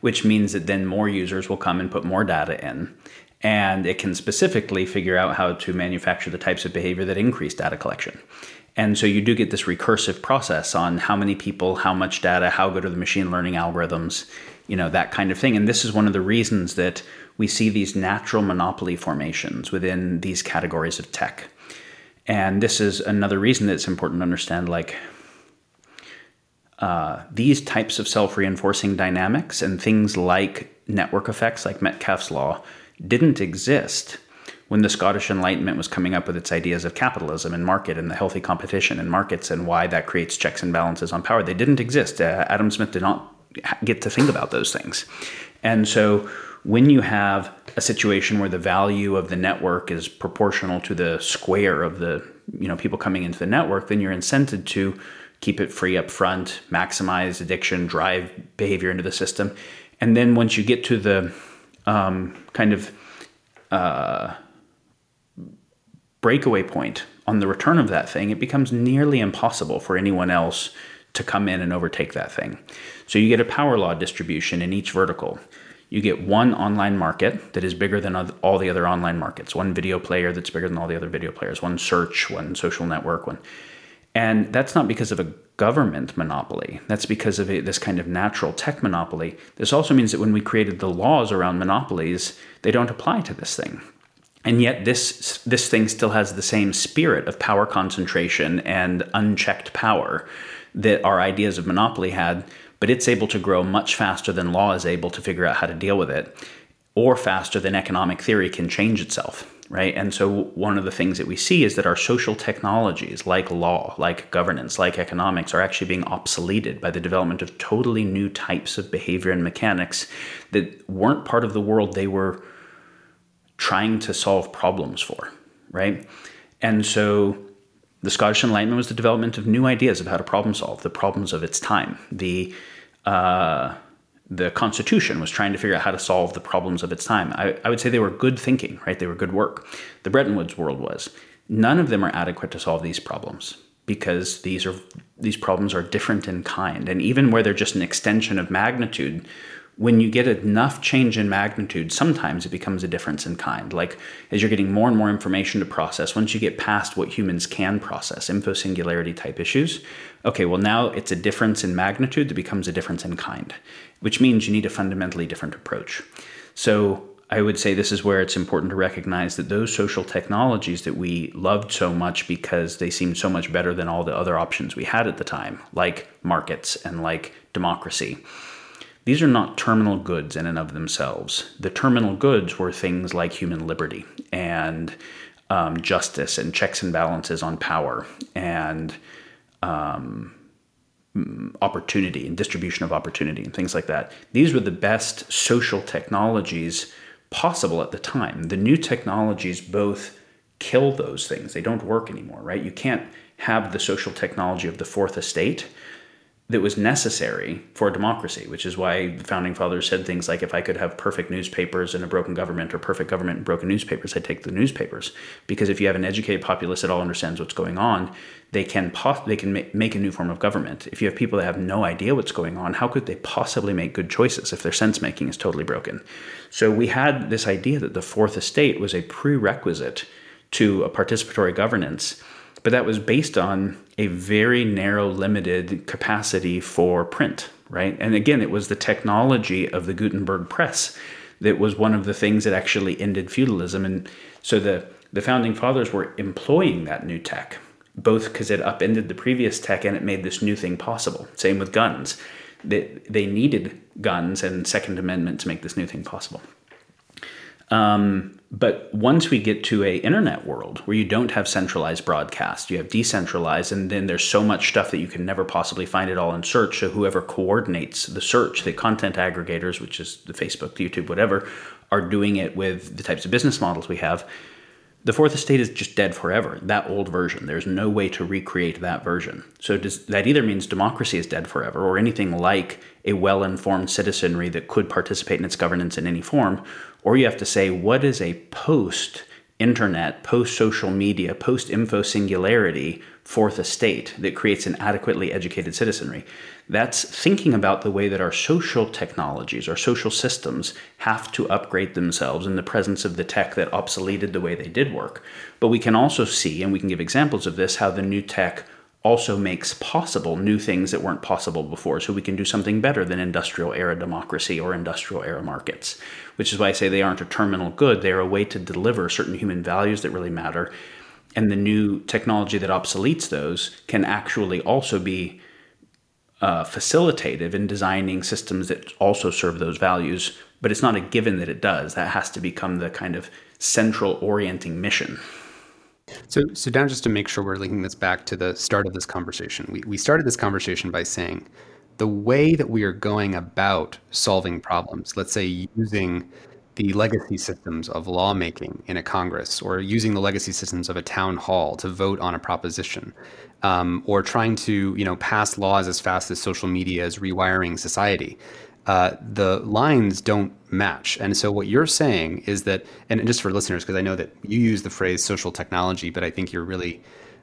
which means that then more users will come and put more data in. And it can specifically figure out how to manufacture the types of behavior that increase data collection. And so you do get this recursive process on how many people, how much data, how good are the machine learning algorithms, you know, that kind of thing. And this is one of the reasons that we see these natural monopoly formations within these categories of tech. And this is another reason that it's important to understand like uh, these types of self reinforcing dynamics and things like network effects, like Metcalfe's law, didn't exist when the Scottish Enlightenment was coming up with its ideas of capitalism and market and the healthy competition in markets and why that creates checks and balances on power. They didn't exist. Uh, Adam Smith did not get to think about those things. And so when you have a situation where the value of the network is proportional to the square of the you know people coming into the network, then you're incented to keep it free up front, maximize addiction, drive behavior into the system, and then once you get to the um, kind of uh, breakaway point on the return of that thing, it becomes nearly impossible for anyone else to come in and overtake that thing. So you get a power law distribution in each vertical you get one online market that is bigger than all the other online markets, one video player that's bigger than all the other video players, one search, one social network, one. And that's not because of a government monopoly. That's because of a, this kind of natural tech monopoly. This also means that when we created the laws around monopolies, they don't apply to this thing. And yet this this thing still has the same spirit of power concentration and unchecked power that our ideas of monopoly had but it's able to grow much faster than law is able to figure out how to deal with it, or faster than economic theory can change itself, right? And so, one of the things that we see is that our social technologies, like law, like governance, like economics, are actually being obsoleted by the development of totally new types of behavior and mechanics that weren't part of the world they were trying to solve problems for, right? And so, the Scottish Enlightenment was the development of new ideas of how to problem solve the problems of its time. The uh, the Constitution was trying to figure out how to solve the problems of its time. I, I would say they were good thinking, right? They were good work. The Bretton Woods world was. None of them are adequate to solve these problems because these are these problems are different in kind, and even where they're just an extension of magnitude, when you get enough change in magnitude, sometimes it becomes a difference in kind. Like as you're getting more and more information to process, once you get past what humans can process, info singularity type issues, okay, well, now it's a difference in magnitude that becomes a difference in kind, which means you need a fundamentally different approach. So I would say this is where it's important to recognize that those social technologies that we loved so much because they seemed so much better than all the other options we had at the time, like markets and like democracy these are not terminal goods in and of themselves. The terminal goods were things like human liberty and um, justice and checks and balances on power and um, opportunity and distribution of opportunity and things like that. These were the best social technologies possible at the time. The new technologies both kill those things, they don't work anymore, right? You can't have the social technology of the fourth estate that was necessary for democracy, which is why the founding fathers said things like, if I could have perfect newspapers and a broken government, or perfect government and broken newspapers, I'd take the newspapers. Because if you have an educated populace that all understands what's going on, they can they can ma- make a new form of government. If you have people that have no idea what's going on, how could they possibly make good choices if their sense making is totally broken? So we had this idea that the fourth estate was a prerequisite to a participatory governance but that was based on a very narrow, limited capacity for print, right? And again, it was the technology of the Gutenberg press that was one of the things that actually ended feudalism. And so the, the founding fathers were employing that new tech, both because it upended the previous tech and it made this new thing possible. Same with guns. They, they needed guns and Second Amendment to make this new thing possible. Um, but once we get to a internet world where you don't have centralized broadcast, you have decentralized, and then there's so much stuff that you can never possibly find it all in search. So whoever coordinates the search, the content aggregators, which is the Facebook, the YouTube, whatever, are doing it with the types of business models we have. The fourth estate is just dead forever. That old version. There's no way to recreate that version. So does, that either means democracy is dead forever, or anything like a well-informed citizenry that could participate in its governance in any form, or you have to say, what is a post internet, post social media, post info singularity fourth estate that creates an adequately educated citizenry? That's thinking about the way that our social technologies, our social systems have to upgrade themselves in the presence of the tech that obsoleted the way they did work. But we can also see, and we can give examples of this, how the new tech also makes possible new things that weren't possible before. So we can do something better than industrial era democracy or industrial era markets, which is why I say they aren't a terminal good. They're a way to deliver certain human values that really matter. And the new technology that obsoletes those can actually also be uh, facilitative in designing systems that also serve those values. But it's not a given that it does. That has to become the kind of central orienting mission. So, so down just to make sure we're linking this back to the start of this conversation, we, we started this conversation by saying the way that we are going about solving problems, let's say using the legacy systems of lawmaking in a Congress or using the legacy systems of a town hall to vote on a proposition um, or trying to you know pass laws as fast as social media is rewiring society uh, the lines don't match. And so what you're saying is that, and just for listeners, because I know that you use the phrase social technology, but I think you're really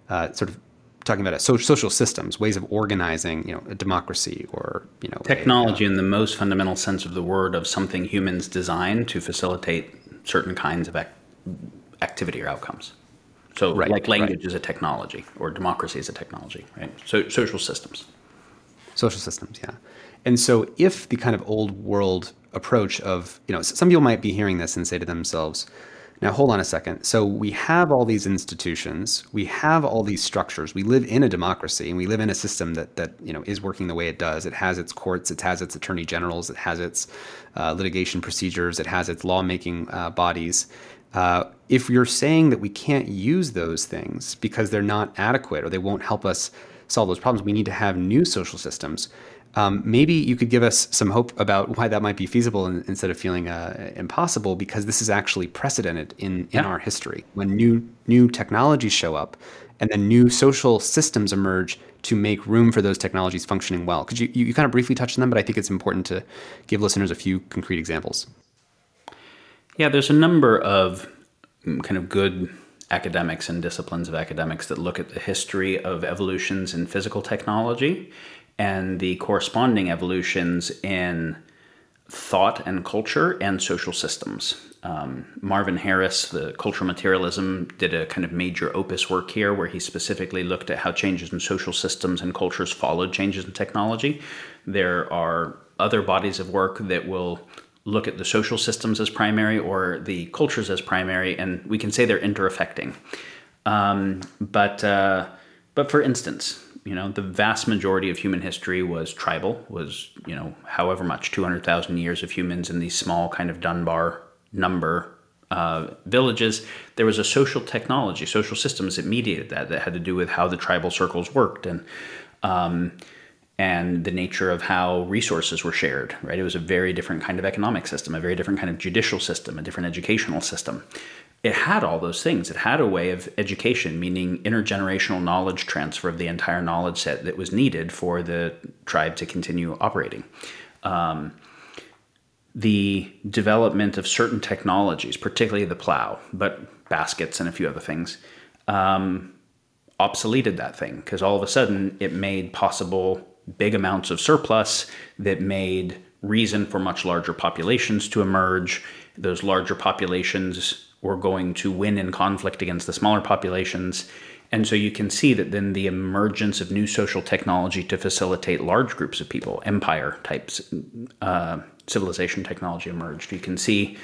uh, sort of talking about social, social systems, ways of organizing, you know, a democracy or you know, technology a, uh, in the most fundamental sense of the word of something humans design to facilitate certain kinds of ac- activity or outcomes. So, right, like language right. is a technology, or democracy is a technology, right? So, social systems. Social systems, yeah. And so, if the kind of old world approach of, you know, some people might be hearing this and say to themselves, now hold on a second. So, we have all these institutions, we have all these structures, we live in a democracy, and we live in a system that, that you know, is working the way it does. It has its courts, it has its attorney generals, it has its uh, litigation procedures, it has its lawmaking uh, bodies. Uh, if you're saying that we can't use those things because they're not adequate or they won't help us solve those problems, we need to have new social systems um, maybe you could give us some hope about why that might be feasible in, instead of feeling uh, impossible, because this is actually precedented in, in yeah. our history. When new new technologies show up, and then new social systems emerge to make room for those technologies functioning well. Could you, you, kind of briefly touch on them, but I think it's important to give listeners a few concrete examples. Yeah, there's a number of mm, kind of good academics and disciplines of academics that look at the history of evolutions in physical technology and the corresponding evolutions in thought and culture and social systems. Um, Marvin Harris, the cultural materialism, did a kind of major opus work here where he specifically looked at how changes in social systems and cultures followed changes in technology. There are other bodies of work that will look at the social systems as primary or the cultures as primary, and we can say they're interaffecting. Um, but uh, but for instance, you know, the vast majority of human history was tribal, was, you know, however much, 200,000 years of humans in these small kind of Dunbar number uh, villages. There was a social technology, social systems that mediated that, that had to do with how the tribal circles worked. And, um, and the nature of how resources were shared, right? It was a very different kind of economic system, a very different kind of judicial system, a different educational system. It had all those things. It had a way of education, meaning intergenerational knowledge transfer of the entire knowledge set that was needed for the tribe to continue operating. Um, the development of certain technologies, particularly the plow, but baskets and a few other things, um, obsoleted that thing because all of a sudden it made possible big amounts of surplus that made reason for much larger populations to emerge. Those larger populations were going to win in conflict against the smaller populations. And so you can see that then the emergence of new social technology to facilitate large groups of people, empire types, uh, civilization technology emerged. You can see,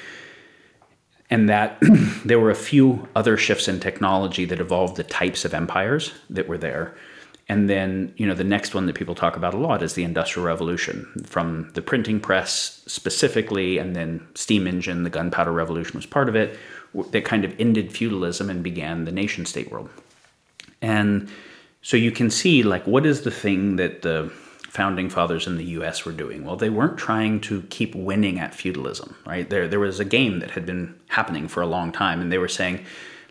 and that there were a few other shifts in technology that evolved the types of empires that were there. And then, you know, the next one that people talk about a lot is the Industrial Revolution, from the printing press specifically, and then steam engine, the gunpowder revolution was part of it, that kind of ended feudalism and began the nation state world. And so you can see, like, what is the thing that the founding fathers in the US were doing? Well, they weren't trying to keep winning at feudalism, right? There, there was a game that had been happening for a long time, and they were saying,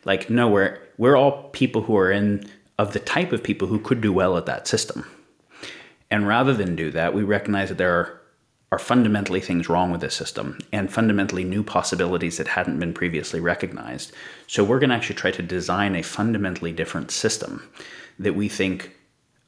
like, no, we're, we're all people who are in of the type of people who could do well at that system. And rather than do that, we recognize that there are, are fundamentally things wrong with this system and fundamentally new possibilities that hadn't been previously recognized. So we're going to actually try to design a fundamentally different system that we think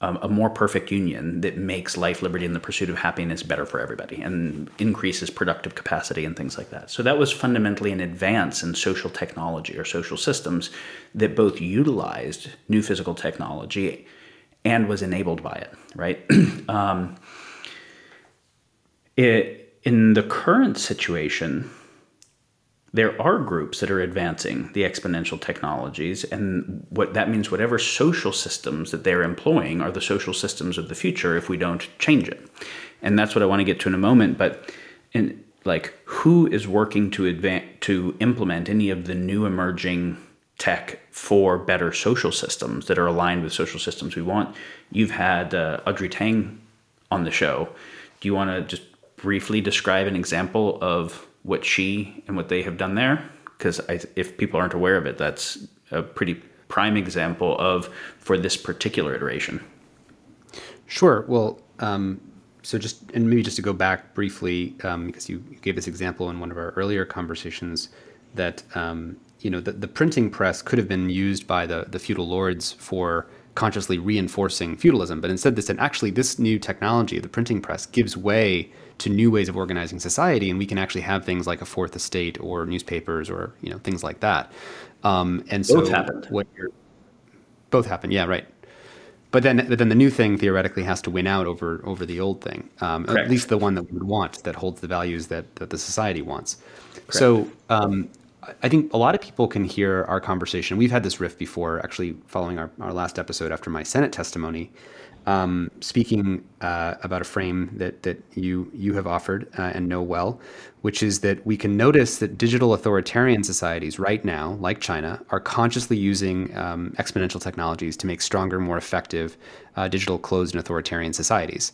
um, a more perfect union that makes life, liberty, and the pursuit of happiness better for everybody and increases productive capacity and things like that. So that was fundamentally an advance in social technology or social systems that both utilized new physical technology and was enabled by it, right? um, it, in the current situation, there are groups that are advancing the exponential technologies and what that means whatever social systems that they're employing are the social systems of the future if we don't change it. And that's what i want to get to in a moment but in like who is working to advance to implement any of the new emerging tech for better social systems that are aligned with social systems we want? You've had uh, audrey tang on the show. Do you want to just briefly describe an example of what she and what they have done there? Because if people aren't aware of it that's a pretty prime example of for this particular iteration. Sure. Well um, so just and maybe just to go back briefly um, because you, gave this example in one of our earlier conversations that um, you know the, the printing press could have been used by the, the feudal lords for consciously reinforcing feudalism but instead this and actually this new technology the printing press gives way to new ways of organizing society, and we can actually have things like a fourth estate or newspapers or you know things like that. Um, and both so happened. What both happened, yeah, right. But then, but then the new thing theoretically has to win out over over the old thing, um, at least the one that we would want that holds the values that that the society wants. Correct. So um, I think a lot of people can hear our conversation. We've had this riff before, actually, following our, our last episode after my Senate testimony um, speaking uh, about a frame that that you you have offered uh, and know well, which is that we can notice that digital authoritarian societies right now, like China, are consciously using um, exponential technologies to make stronger, more effective uh, digital closed and authoritarian societies.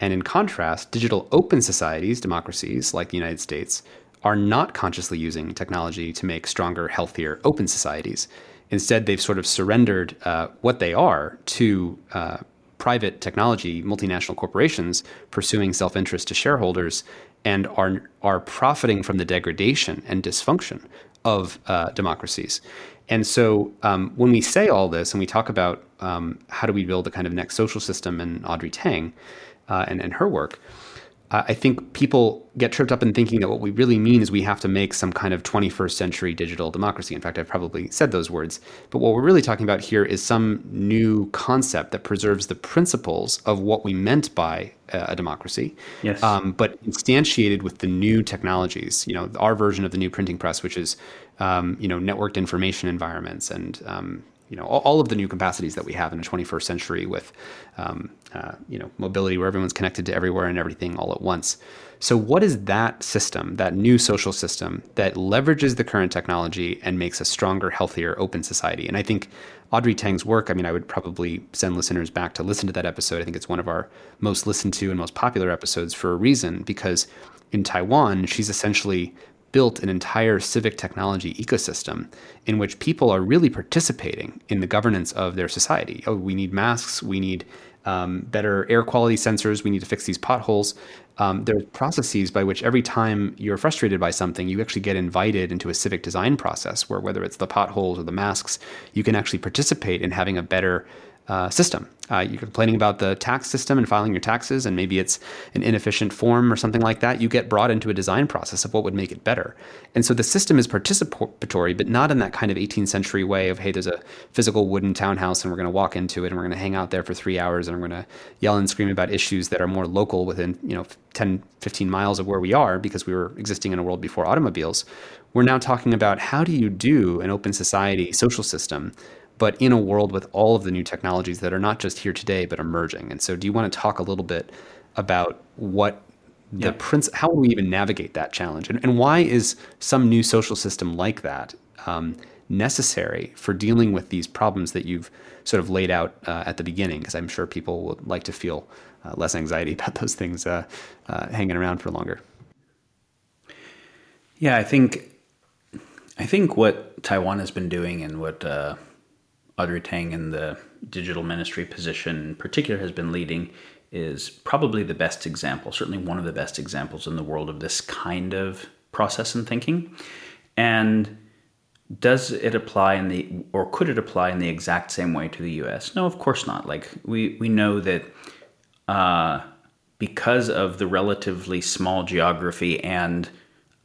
And in contrast, digital open societies, democracies like the United States, are not consciously using technology to make stronger, healthier, open societies. Instead, they've sort of surrendered uh, what they are to uh, private technology multinational corporations pursuing self-interest to shareholders and are are profiting from the degradation and dysfunction of uh, democracies. And so um, when we say all this and we talk about um, how do we build a kind of next social system and Audrey Tang uh, and, and her work, I think people get tripped up in thinking that what we really mean is we have to make some kind of 21st century digital democracy. In fact, I've probably said those words. But what we're really talking about here is some new concept that preserves the principles of what we meant by uh, a democracy, yes. Um, but instantiated with the new technologies. You know, our version of the new printing press, which is um, you know networked information environments and um, you know all, of the new capacities that we have in the 21st century with um, uh, you know mobility where everyone's connected to everywhere and everything all at once. So what is that system, that new social system that leverages the current technology and makes a stronger, healthier, open society? And I think Audrey Tang's work, I mean, I would probably send listeners back to listen to that episode. I think it's one of our most listened to and most popular episodes for a reason because in Taiwan, she's essentially built an entire civic technology ecosystem in which people are really participating in the governance of their society. Oh, we need masks, we need um, better air quality sensors, we need to fix these potholes. Um, there's processes by which every time you're frustrated by something, you actually get invited into a civic design process where, whether it's the potholes or the masks, you can actually participate in having a better uh, system. Uh, you're complaining about the tax system and filing your taxes, and maybe it's an inefficient form or something like that. You get brought into a design process of what would make it better. And so the system is participatory, but not in that kind of 18th century way of, hey, there's a physical wooden townhouse and we're going to walk into it and we're going to hang out there for three hours and we're going to yell and scream about issues that are more local within, you know, 10, 15 miles of where we are because we were existing in a world before automobiles. We're now talking about how do you do an open society social system but in a world with all of the new technologies that are not just here today but emerging. And so, do you want to talk a little bit about what the yeah. prince, how will we even navigate that challenge, and, and why is some new social system like that um, necessary for dealing with these problems that you've sort of laid out uh, at the beginning? Because I'm sure people would like to feel uh, less anxiety about those things uh, uh, hanging around for longer. Yeah, I think I think what Taiwan has been doing and what uh, Audrey Tang in the digital ministry position in particular has been leading is probably the best example, certainly one of the best examples in the world of this kind of process and thinking. And does it apply in the or could it apply in the exact same way to the US? No, of course not. Like we we know that uh, because of the relatively small geography and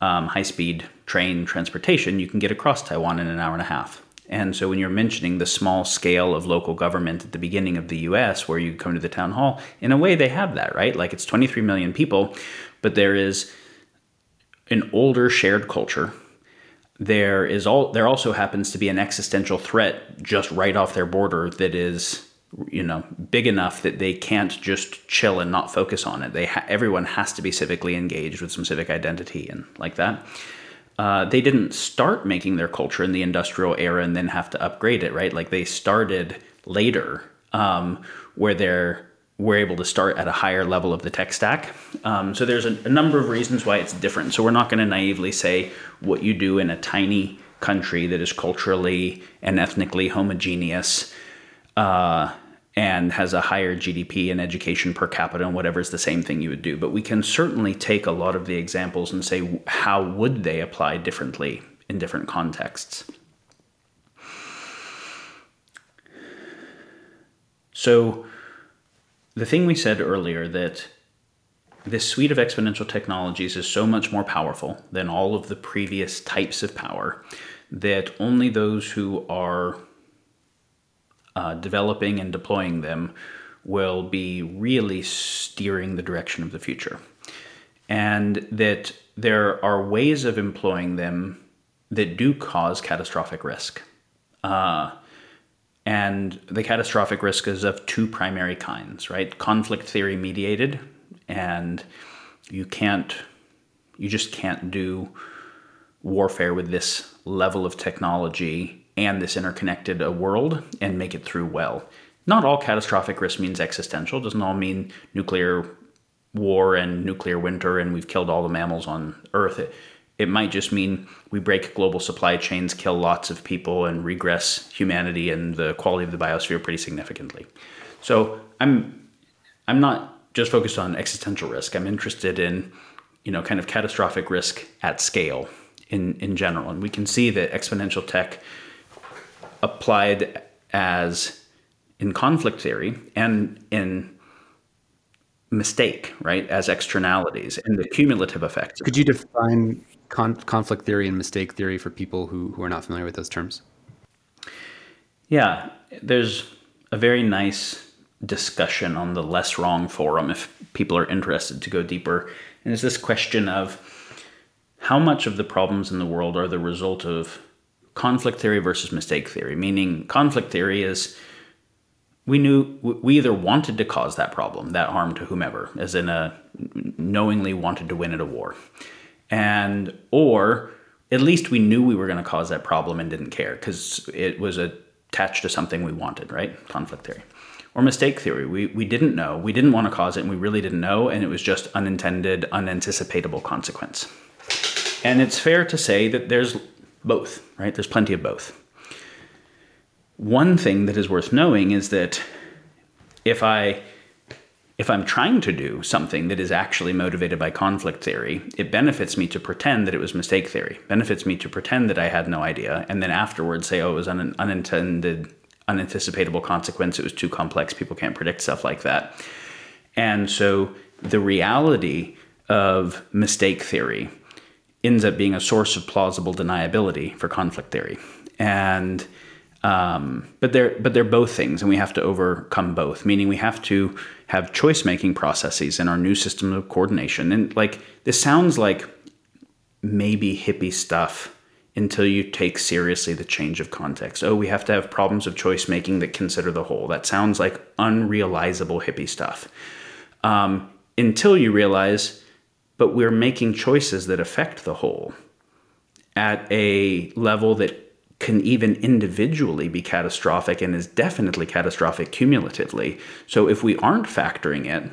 um, high speed train transportation, you can get across Taiwan in an hour and a half. And so when you're mentioning the small scale of local government at the beginning of the US, where you come to the town hall, in a way they have that, right? Like it's 23 million people, but there is an older shared culture. There is all there also happens to be an existential threat just right off their border that is you know big enough that they can't just chill and not focus on it. They ha- everyone has to be civically engaged with some civic identity and like that uh, they didn't start making their culture in the industrial era and then have to upgrade it, right? Like they started later, um, where they're we're able to start at a higher level of the tech stack. Um, so there's a, a, number of reasons why it's different. So we're not going to naively say what you do in a tiny country that is culturally and ethnically homogeneous. Uh, and has a higher GDP and education per capita and whatever is the same thing you would do. But we can certainly take a lot of the examples and say how would they apply differently in different contexts. So the thing we said earlier that this suite of exponential technologies is so much more powerful than all of the previous types of power that only those who are uh, developing and deploying them will be really steering the direction of the future. And that there are ways of employing them that do cause catastrophic risk. Uh, and the catastrophic risk is of two primary kinds, right? Conflict theory mediated, and you can't, you just can't do warfare with this level of technology and this interconnected a world and make it through well. Not all catastrophic risk means existential. Doesn't all mean nuclear war and nuclear winter and we've killed all the mammals on Earth. It, it might just mean we break global supply chains, kill lots of people, and regress humanity and the quality of the biosphere pretty significantly. So I'm I'm not just focused on existential risk. I'm interested in you know kind of catastrophic risk at scale in in general, and we can see that exponential tech applied as in conflict theory and in mistake, right, as externalities and the cumulative effects. Could you define con- conflict theory and mistake theory for people who, who are not familiar with those terms? Yeah, there's a very nice discussion on the Less Wrong forum if people are interested to go deeper. And it's this question of how much of the problems in the world are the result of conflict theory versus mistake theory, meaning conflict theory is we knew we either wanted to cause that problem, that harm to whomever, as in a knowingly wanted to win at a war, and or at least we knew we were going to cause that problem and didn't care because it was attached to something we wanted, right? Conflict theory. Or mistake theory. We, we didn't know. We didn't want to cause it and we really didn't know, and it was just unintended, unanticipatable consequence. And it's fair to say that there's both, right? There's plenty of both. One thing that is worth knowing is that if I if I'm trying to do something that is actually motivated by conflict theory, it benefits me to pretend that it was mistake theory. Benefits me to pretend that I had no idea, and then afterwards say, "Oh, it was an unintended, unanticipatable consequence. It was too complex. People can't predict stuff like that." And so the reality of mistake theory ends up being a source of plausible deniability for conflict theory, and um, but they're but they're both things, and we have to overcome both. Meaning, we have to have choice making processes in our new system of coordination. And like this sounds like maybe hippie stuff until you take seriously the change of context. Oh, we have to have problems of choice making that consider the whole. That sounds like unrealizable hippie stuff. Um, until you realize, but we're making choices that affect the whole at a level that can even individually be catastrophic and is definitely catastrophic cumulatively. So if we aren't factoring it,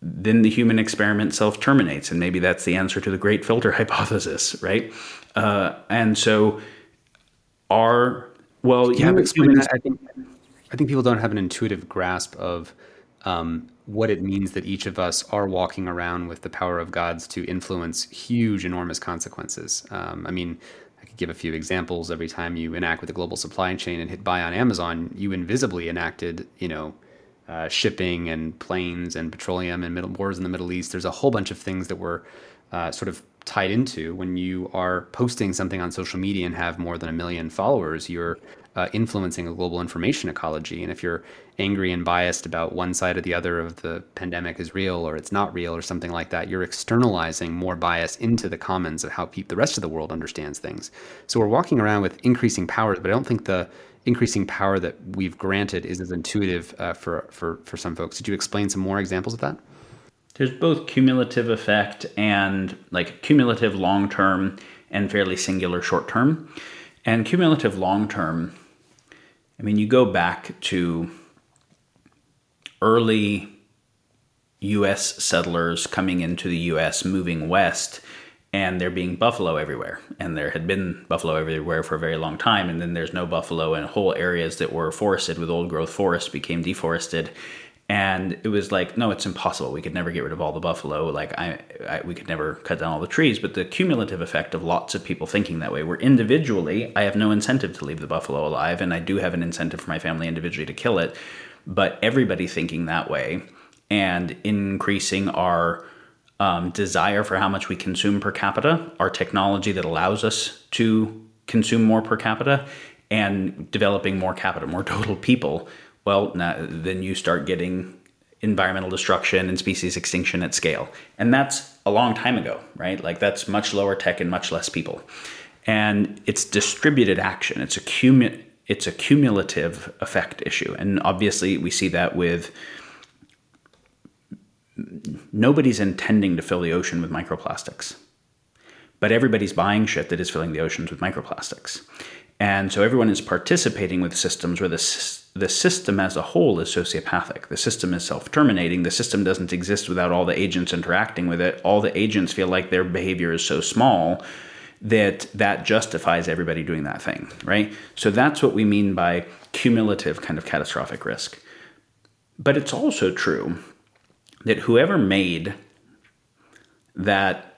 then the human experiment self terminates. And maybe that's the answer to the great filter hypothesis, right? Uh, and so our, well, yeah, explain humans, that. I think, I think people don't have an intuitive grasp of um, what it means that each of us are walking around with the power of gods to influence huge, enormous consequences. Um, I mean, I could give a few examples. Every time you enact with the global supply chain and hit buy on Amazon, you invisibly enacted, you know, uh, shipping and planes and petroleum and middle, wars in the Middle East. There's a whole bunch of things that were uh, sort of tied into when you are posting something on social media and have more than a million followers. You're uh, influencing a global information ecology. And if you're angry and biased about one side or the other of the pandemic is real or it's not real or something like that, you're externalizing more bias into the commons of how pe- the rest of the world understands things. So we're walking around with increasing powers, but I don't think the increasing power that we've granted is as intuitive uh, for, for, for some folks. Did you explain some more examples of that? There's both cumulative effect and like cumulative long term and fairly singular short term. And cumulative long term I mean, you go back to early US settlers coming into the US, moving west, and there being buffalo everywhere. And there had been buffalo everywhere for a very long time, and then there's no buffalo, and whole areas that were forested with old growth forest became deforested and it was like no it's impossible. We could never get rid of all the buffalo. Like I, I, we could never cut down all the trees. But the cumulative effect of lots of people thinking that way where individually i have no incentive to leave the buffalo alive and i do have an incentive for my family individually to kill it but everybody thinking that way and increasing our um, desire for how much we consume per capita our technology that allows us to consume more per capita and developing more capita more total people well, then you start getting environmental destruction and species extinction at scale. And that's a long time ago, right? Like that's much lower tech and much less people. And it's distributed action. It's a cumu- it's a cumulative effect issue. And obviously we see that with nobody's intending to fill the ocean with microplastics. But everybody's buying shit that is filling the oceans with microplastics. And so everyone is participating with systems where the the system as a whole is sociopathic. The system is self terminating. The system doesn't exist without all the agents interacting with it. All the agents feel like their behavior is so small that that justifies everybody doing that thing, right? So that's what we mean by cumulative kind of catastrophic risk. But it's also true that whoever made that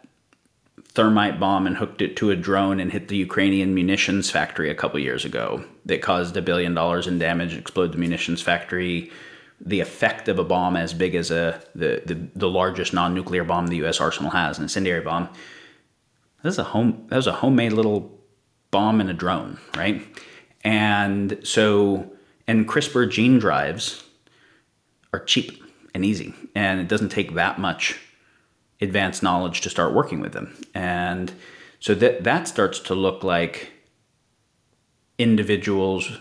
thermite bomb and hooked it to a drone and hit the Ukrainian munitions factory a couple years ago that caused a billion dollars in damage, explode the munitions factory. The effect of a bomb as big as a the, the, the largest non-nuclear bomb the U.S. arsenal has, an incendiary bomb. That was a home. That was a homemade little bomb in a drone, right? And so, and CRISPR gene drives are cheap and easy, and it doesn't take that much advanced knowledge to start working with them. And so that that starts to look like individuals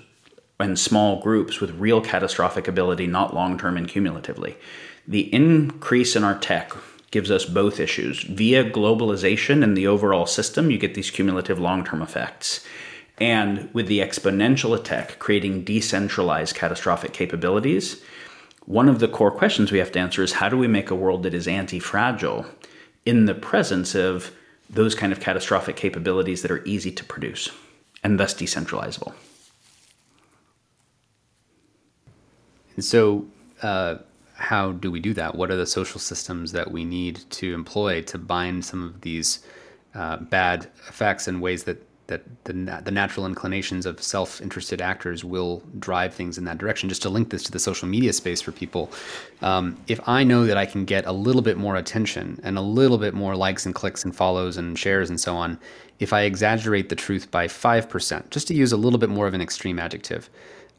and small groups with real catastrophic ability, not long term and cumulatively. The increase in our tech gives us both issues. Via globalization and the overall system, you get these cumulative long term effects. And with the exponential tech creating decentralized catastrophic capabilities, one of the core questions we have to answer is how do we make a world that is anti fragile in the presence of those kind of catastrophic capabilities that are easy to produce and thus decentralizable? And so, uh, how do we do that? What are the social systems that we need to employ to bind some of these uh, bad effects in ways that that the, the natural inclinations of self-interested actors will drive things in that direction. Just to link this to the social media space for people, um, if I know that I can get a little bit more attention and a little bit more likes and clicks and follows and shares and so on, if I exaggerate the truth by five percent, just to use a little bit more of an extreme adjective,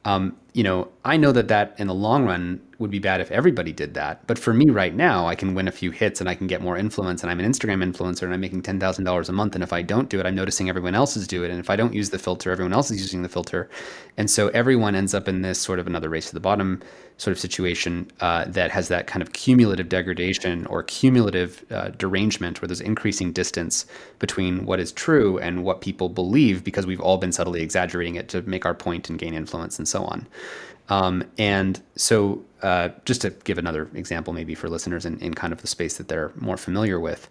um, you know, I know that that in the long run would be bad if everybody did that. But for me right now, I can win a few hits and I can get more influence. And I'm an Instagram influencer and I'm making ten thousand dollars a month. And if I don't do it, I'm noticing everyone else is doing it. And if I don't use the filter, everyone else is using the filter. And so everyone ends up in this sort of another race to the bottom sort of situation uh, that has that kind of cumulative degradation or cumulative uh, derangement where there's increasing distance between what is true and what people believe because we've all been subtly exaggerating it to make our point and gain influence and so on. Um, and so, uh, just to give another example, maybe for listeners in, in kind of the space that they're more familiar with.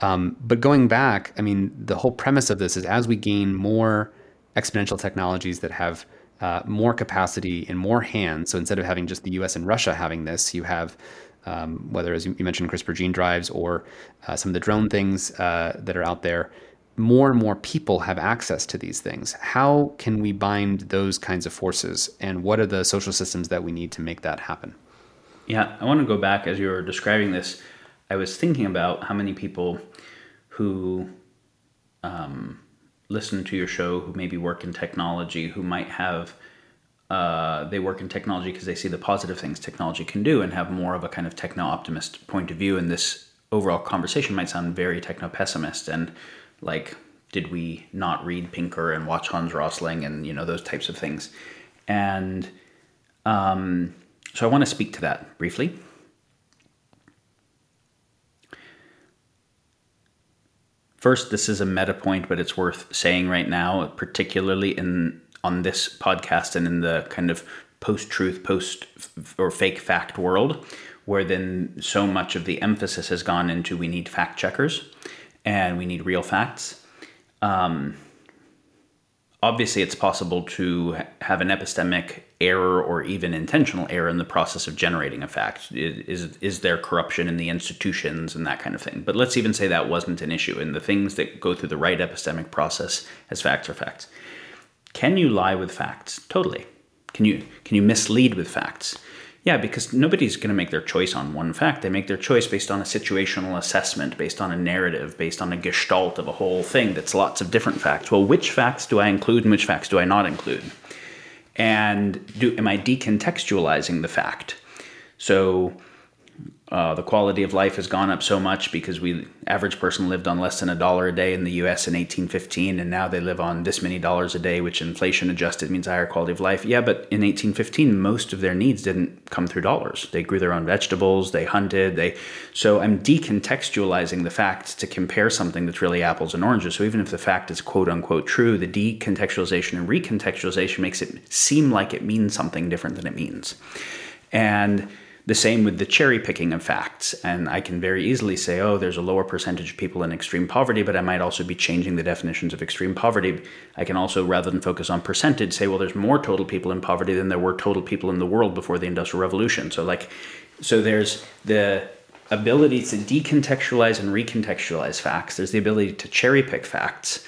Um, but going back, I mean, the whole premise of this is as we gain more exponential technologies that have uh, more capacity in more hands. So instead of having just the US and Russia having this, you have um, whether, as you mentioned, CRISPR gene drives or uh, some of the drone things uh, that are out there, more and more people have access to these things. How can we bind those kinds of forces? And what are the social systems that we need to make that happen? Yeah, I want to go back as you were describing this. I was thinking about how many people who um, listen to your show who maybe work in technology who might have uh, they work in technology because they see the positive things technology can do and have more of a kind of techno optimist point of view and this overall conversation might sound very techno pessimist and like did we not read pinker and watch hans rosling and you know those types of things? And um, so i want to speak to that briefly. First, this is a meta point, but it's worth saying right now, particularly in on this podcast and in the kind of post-truth, post or fake fact world, where then so much of the emphasis has gone into we need fact checkers and we need real facts. Um, obviously, it's possible to have an epistemic error or even intentional error in the process of generating a fact? Is, is there corruption in the institutions and that kind of thing? But let's even say that wasn't an issue and the things that go through the right epistemic process as facts are facts. Can you lie with facts? Totally. Can you can you mislead with facts? Yeah, because nobody's going to make their choice on one fact. They make their choice based on a situational assessment, based on a narrative, based on a gestalt of a whole thing that's lots of different facts. Well, which facts do I include and which facts do I not include? and do am I decontextualizing the fact? So uh, the quality of life has gone up so much because we average person lived on less than a dollar a day in the U.S. in 1815, and now they live on this many dollars a day, which inflation adjusted means higher quality of life. Yeah, but in 1815, most of their needs didn't come through dollars. They grew their own vegetables, they hunted, they. So I'm decontextualizing the facts to compare something that's really apples and oranges. So even if the fact is quote unquote true, the decontextualization and recontextualization makes it seem like it means something different than it means, and the same with the cherry picking of facts. And I can very easily say, oh, there's a lower percentage of people in extreme poverty, but I might also be changing the definitions of extreme poverty. I can also, rather than focus on percentage, say, well, there's more total people in poverty than there were total people in the world before the Industrial Revolution. So, like, so there's the ability to decontextualize and recontextualize facts, there's the ability to cherry pick facts.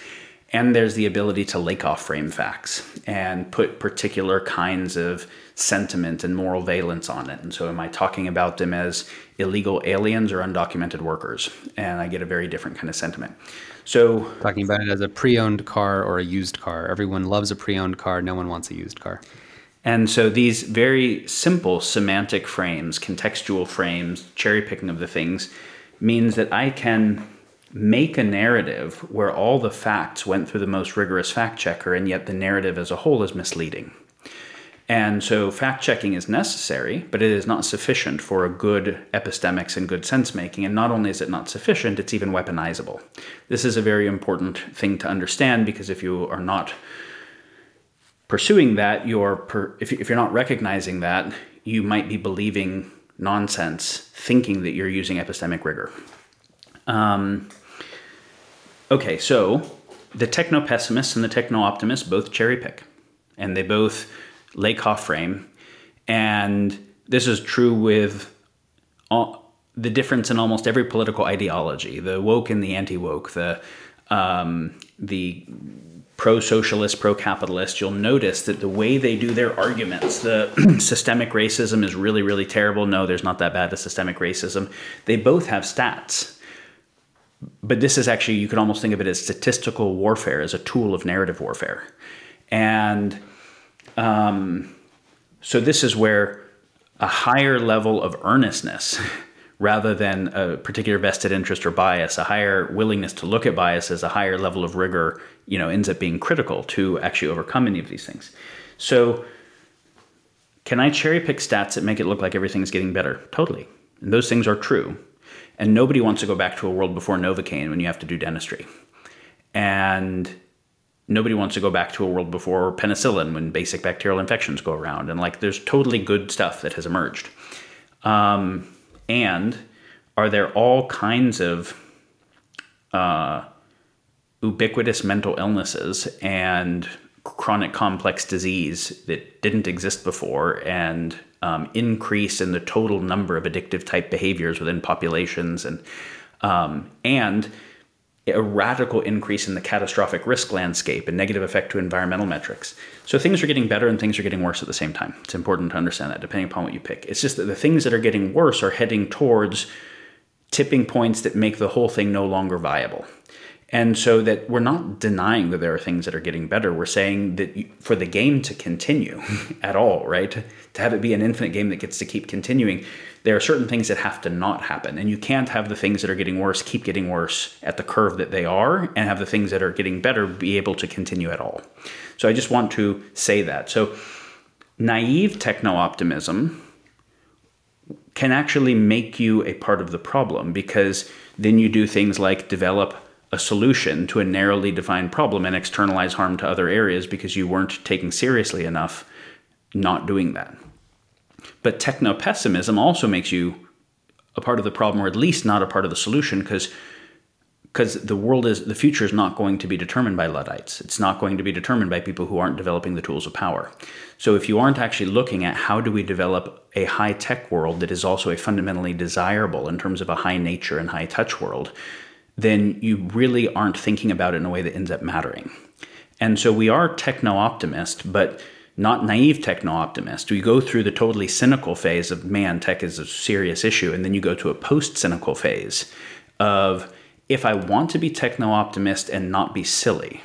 And there's the ability to Lakoff frame facts and put particular kinds of sentiment and moral valence on it. And so, am I talking about them as illegal aliens or undocumented workers? And I get a very different kind of sentiment. So, talking about it as a pre owned car or a used car. Everyone loves a pre owned car, no one wants a used car. And so, these very simple semantic frames, contextual frames, cherry picking of the things, means that I can make a narrative where all the facts went through the most rigorous fact checker and yet the narrative as a whole is misleading. And so fact checking is necessary, but it is not sufficient for a good epistemics and good sense making. And not only is it not sufficient, it's even weaponizable. This is a very important thing to understand because if you are not pursuing that, you're per, if, if you're not recognizing that, you might be believing nonsense, thinking that you're using epistemic rigor. Um, okay, so the techno pessimists and the techno optimists both cherry pick, and they both lay Lakoff frame. And this is true with all, the difference in almost every political ideology the woke and the anti woke, the, um, the pro socialist, pro capitalist. You'll notice that the way they do their arguments, the systemic racism is really, really terrible. No, there's not that bad, the systemic racism. They both have stats. But this is actually, you could almost think of it as statistical warfare, as a tool of narrative warfare. And um, so this is where a higher level of earnestness rather than a particular vested interest or bias, a higher willingness to look at biases, a higher level of rigor, you know, ends up being critical to actually overcome any of these things. So can I cherry pick stats that make it look like everything's getting better? Totally. And those things are true. And nobody wants to go back to a world before Novocaine when you have to do dentistry. And nobody wants to go back to a world before penicillin when basic bacterial infections go around. And like, there's totally good stuff that has emerged. Um, and are there all kinds of uh, ubiquitous mental illnesses and chronic complex disease that didn't exist before and um, increase in the total number of addictive type behaviors within populations and um, and a radical increase in the catastrophic risk landscape and negative effect to environmental metrics. So things are getting better and things are getting worse at the same time. It's important to understand that depending upon what you pick. It's just that the things that are getting worse are heading towards tipping points that make the whole thing no longer viable. And so that we're not denying that there are things that are getting better. We're saying that for the game to continue at all, right? To have it be an infinite game that gets to keep continuing, there are certain things that have to not happen. And you can't have the things that are getting worse keep getting worse at the curve that they are and have the things that are getting better be able to continue at all. So I just want to say that. So naive techno optimism can actually make you a part of the problem because then you do things like develop a solution to a narrowly defined problem and externalize harm to other areas because you weren't taking seriously enough not doing that. But techno pessimism also makes you a part of the problem, or at least not a part of the solution, because because the world is the future is not going to be determined by luddites it's not going to be determined by people who aren't developing the tools of power so if you aren't actually looking at how do we develop a high tech world that is also a fundamentally desirable in terms of a high nature and high touch world then you really aren't thinking about it in a way that ends up mattering. And so we are techno optimist, but not naive techno optimist. We go through the totally cynical phase of man, tech is a serious issue. And then you go to a post cynical phase of if I want to be techno optimist and not be silly,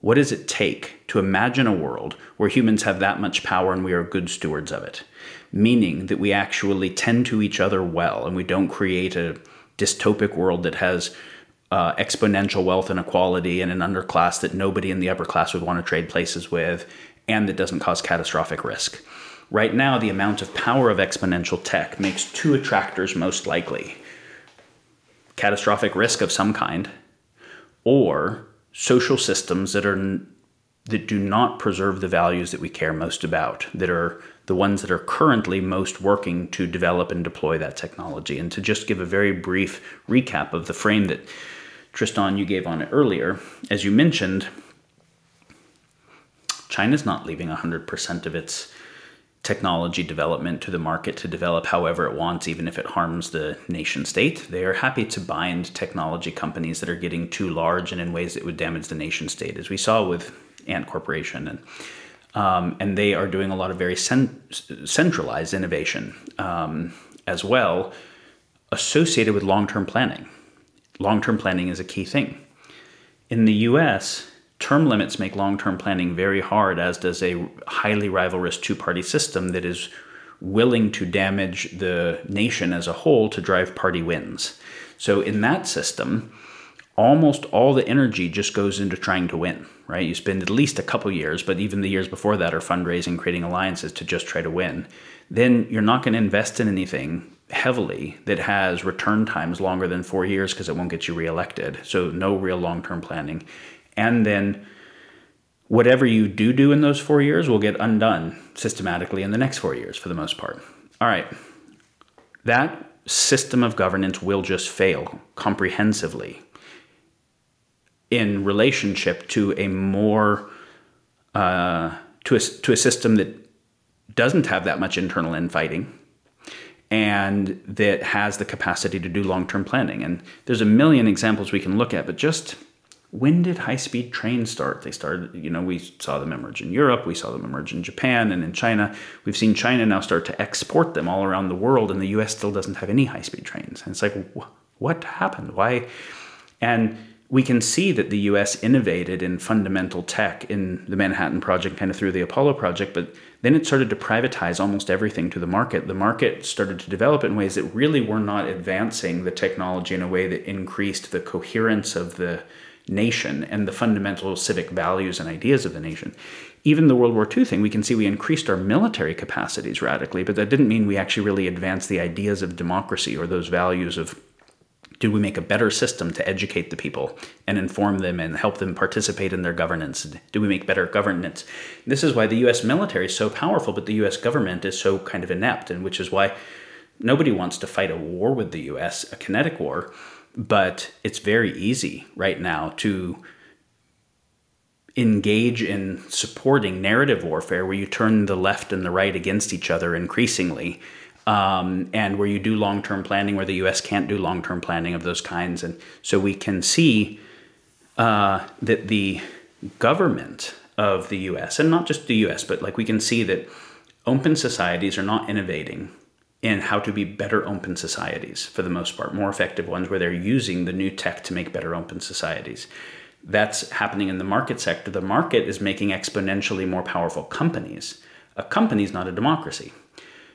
what does it take to imagine a world where humans have that much power and we are good stewards of it? Meaning that we actually tend to each other well and we don't create a dystopic world that has uh, exponential wealth inequality and an underclass that nobody in the upper class would want to trade places with, and that doesn't cause catastrophic risk. Right now, the amount of power of exponential tech makes two attractors most likely catastrophic risk of some kind, or social systems that are that do not preserve the values that we care most about, that are the ones that are currently most working to develop and deploy that technology. And to just give a very brief recap of the frame that Tristan, you gave on it earlier, as you mentioned, China's not leaving 100% of its technology development to the market to develop however it wants, even if it harms the nation state. They are happy to bind technology companies that are getting too large and in ways that would damage the nation state, as we saw with Ant Corporation. And, um, and they are doing a lot of very cent- centralized innovation um, as well, associated with long term planning long term planning is a key thing. In the US, term limits make long term planning very hard, as does a highly rivalrous two party system that is willing to damage the nation as a whole to drive party wins. So, in that system, almost all the energy just goes into trying to win, right? You spend at least a couple years, but even the years before that are fundraising, creating alliances to just try to win. Then you're not going to invest in anything heavily that has return times longer than four years because it won't get you reelected. So no real long term planning. And then whatever you do do in those four years will get undone systematically in the next four years for the most part. All right. That system of governance will just fail comprehensively in relationship to a more uh, to a, to a system that doesn't have that much internal infighting and that has the capacity to do long-term planning and there's a million examples we can look at but just when did high-speed trains start? They started you know we saw them emerge in europe we saw them emerge in japan and in china. We've seen china now start to export them all around the world and the us still doesn't have any high-speed trains. And it's like what happened? Why? And we can see that the US innovated in fundamental tech in the Manhattan Project, kind of through the Apollo Project, but then it started to privatize almost everything to the market. The market started to develop in ways that really were not advancing the technology in a way that increased the coherence of the nation and the fundamental civic values and ideas of the nation. Even the World War II thing, we can see we increased our military capacities radically, but that didn't mean we actually really advanced the ideas of democracy or those values of do we make a better system to educate the people and inform them and help them participate in their governance? Do we make better governance? This is why the US military is so powerful, but the US government is so kind of inept, and which is why nobody wants to fight a war with the US, a kinetic war, but it's very easy right now to engage in supporting narrative warfare where you turn the left and the right against each other increasingly um, and where you do long term planning, where the US can't do long term planning of those kinds. And so we can see uh, that the government of the US, and not just the US, but like we can see that open societies are not innovating in how to be better open societies for the most part, more effective ones where they're using the new tech to make better open societies. That's happening in the market sector. The market is making exponentially more powerful companies. A company is not a democracy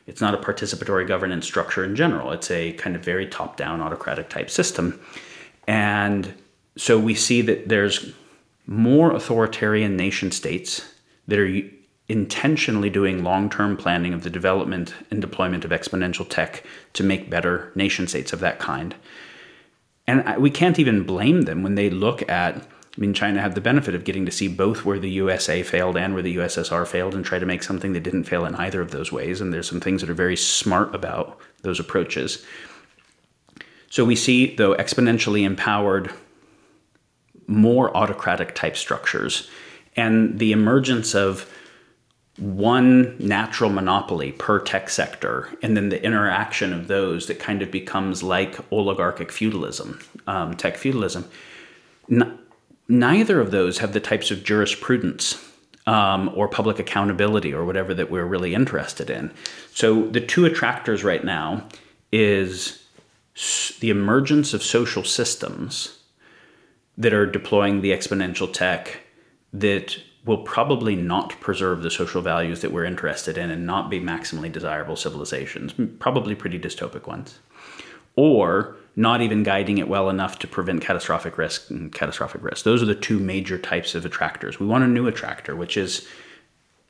it's not a participatory governance structure in general. It's a kind of very top down autocratic type system. And so we see that there's more authoritarian nation states that are intentionally doing long term planning of the development and deployment of exponential tech to make better nation states of that kind. And we can't even blame them when they look at I mean, China had the benefit of getting to see both where the USA failed and where the USSR failed and try to make something that didn't fail in either of those ways. And there's some things that are very smart about those approaches. So we see, though, exponentially empowered, more autocratic type structures and the emergence of one natural monopoly per tech sector, and then the interaction of those that kind of becomes like oligarchic feudalism, um, tech feudalism neither of those have the types of jurisprudence um, or public accountability or whatever that we're really interested in. So the two attractors right now is the emergence of social systems that are deploying the exponential tech that will probably not preserve the social values that we're interested in and not be maximally desirable civilizations, probably pretty dystopic ones. Or not even guiding it well enough to prevent catastrophic risk and catastrophic risk. Those are the two major types of attractors. We want a new attractor, which is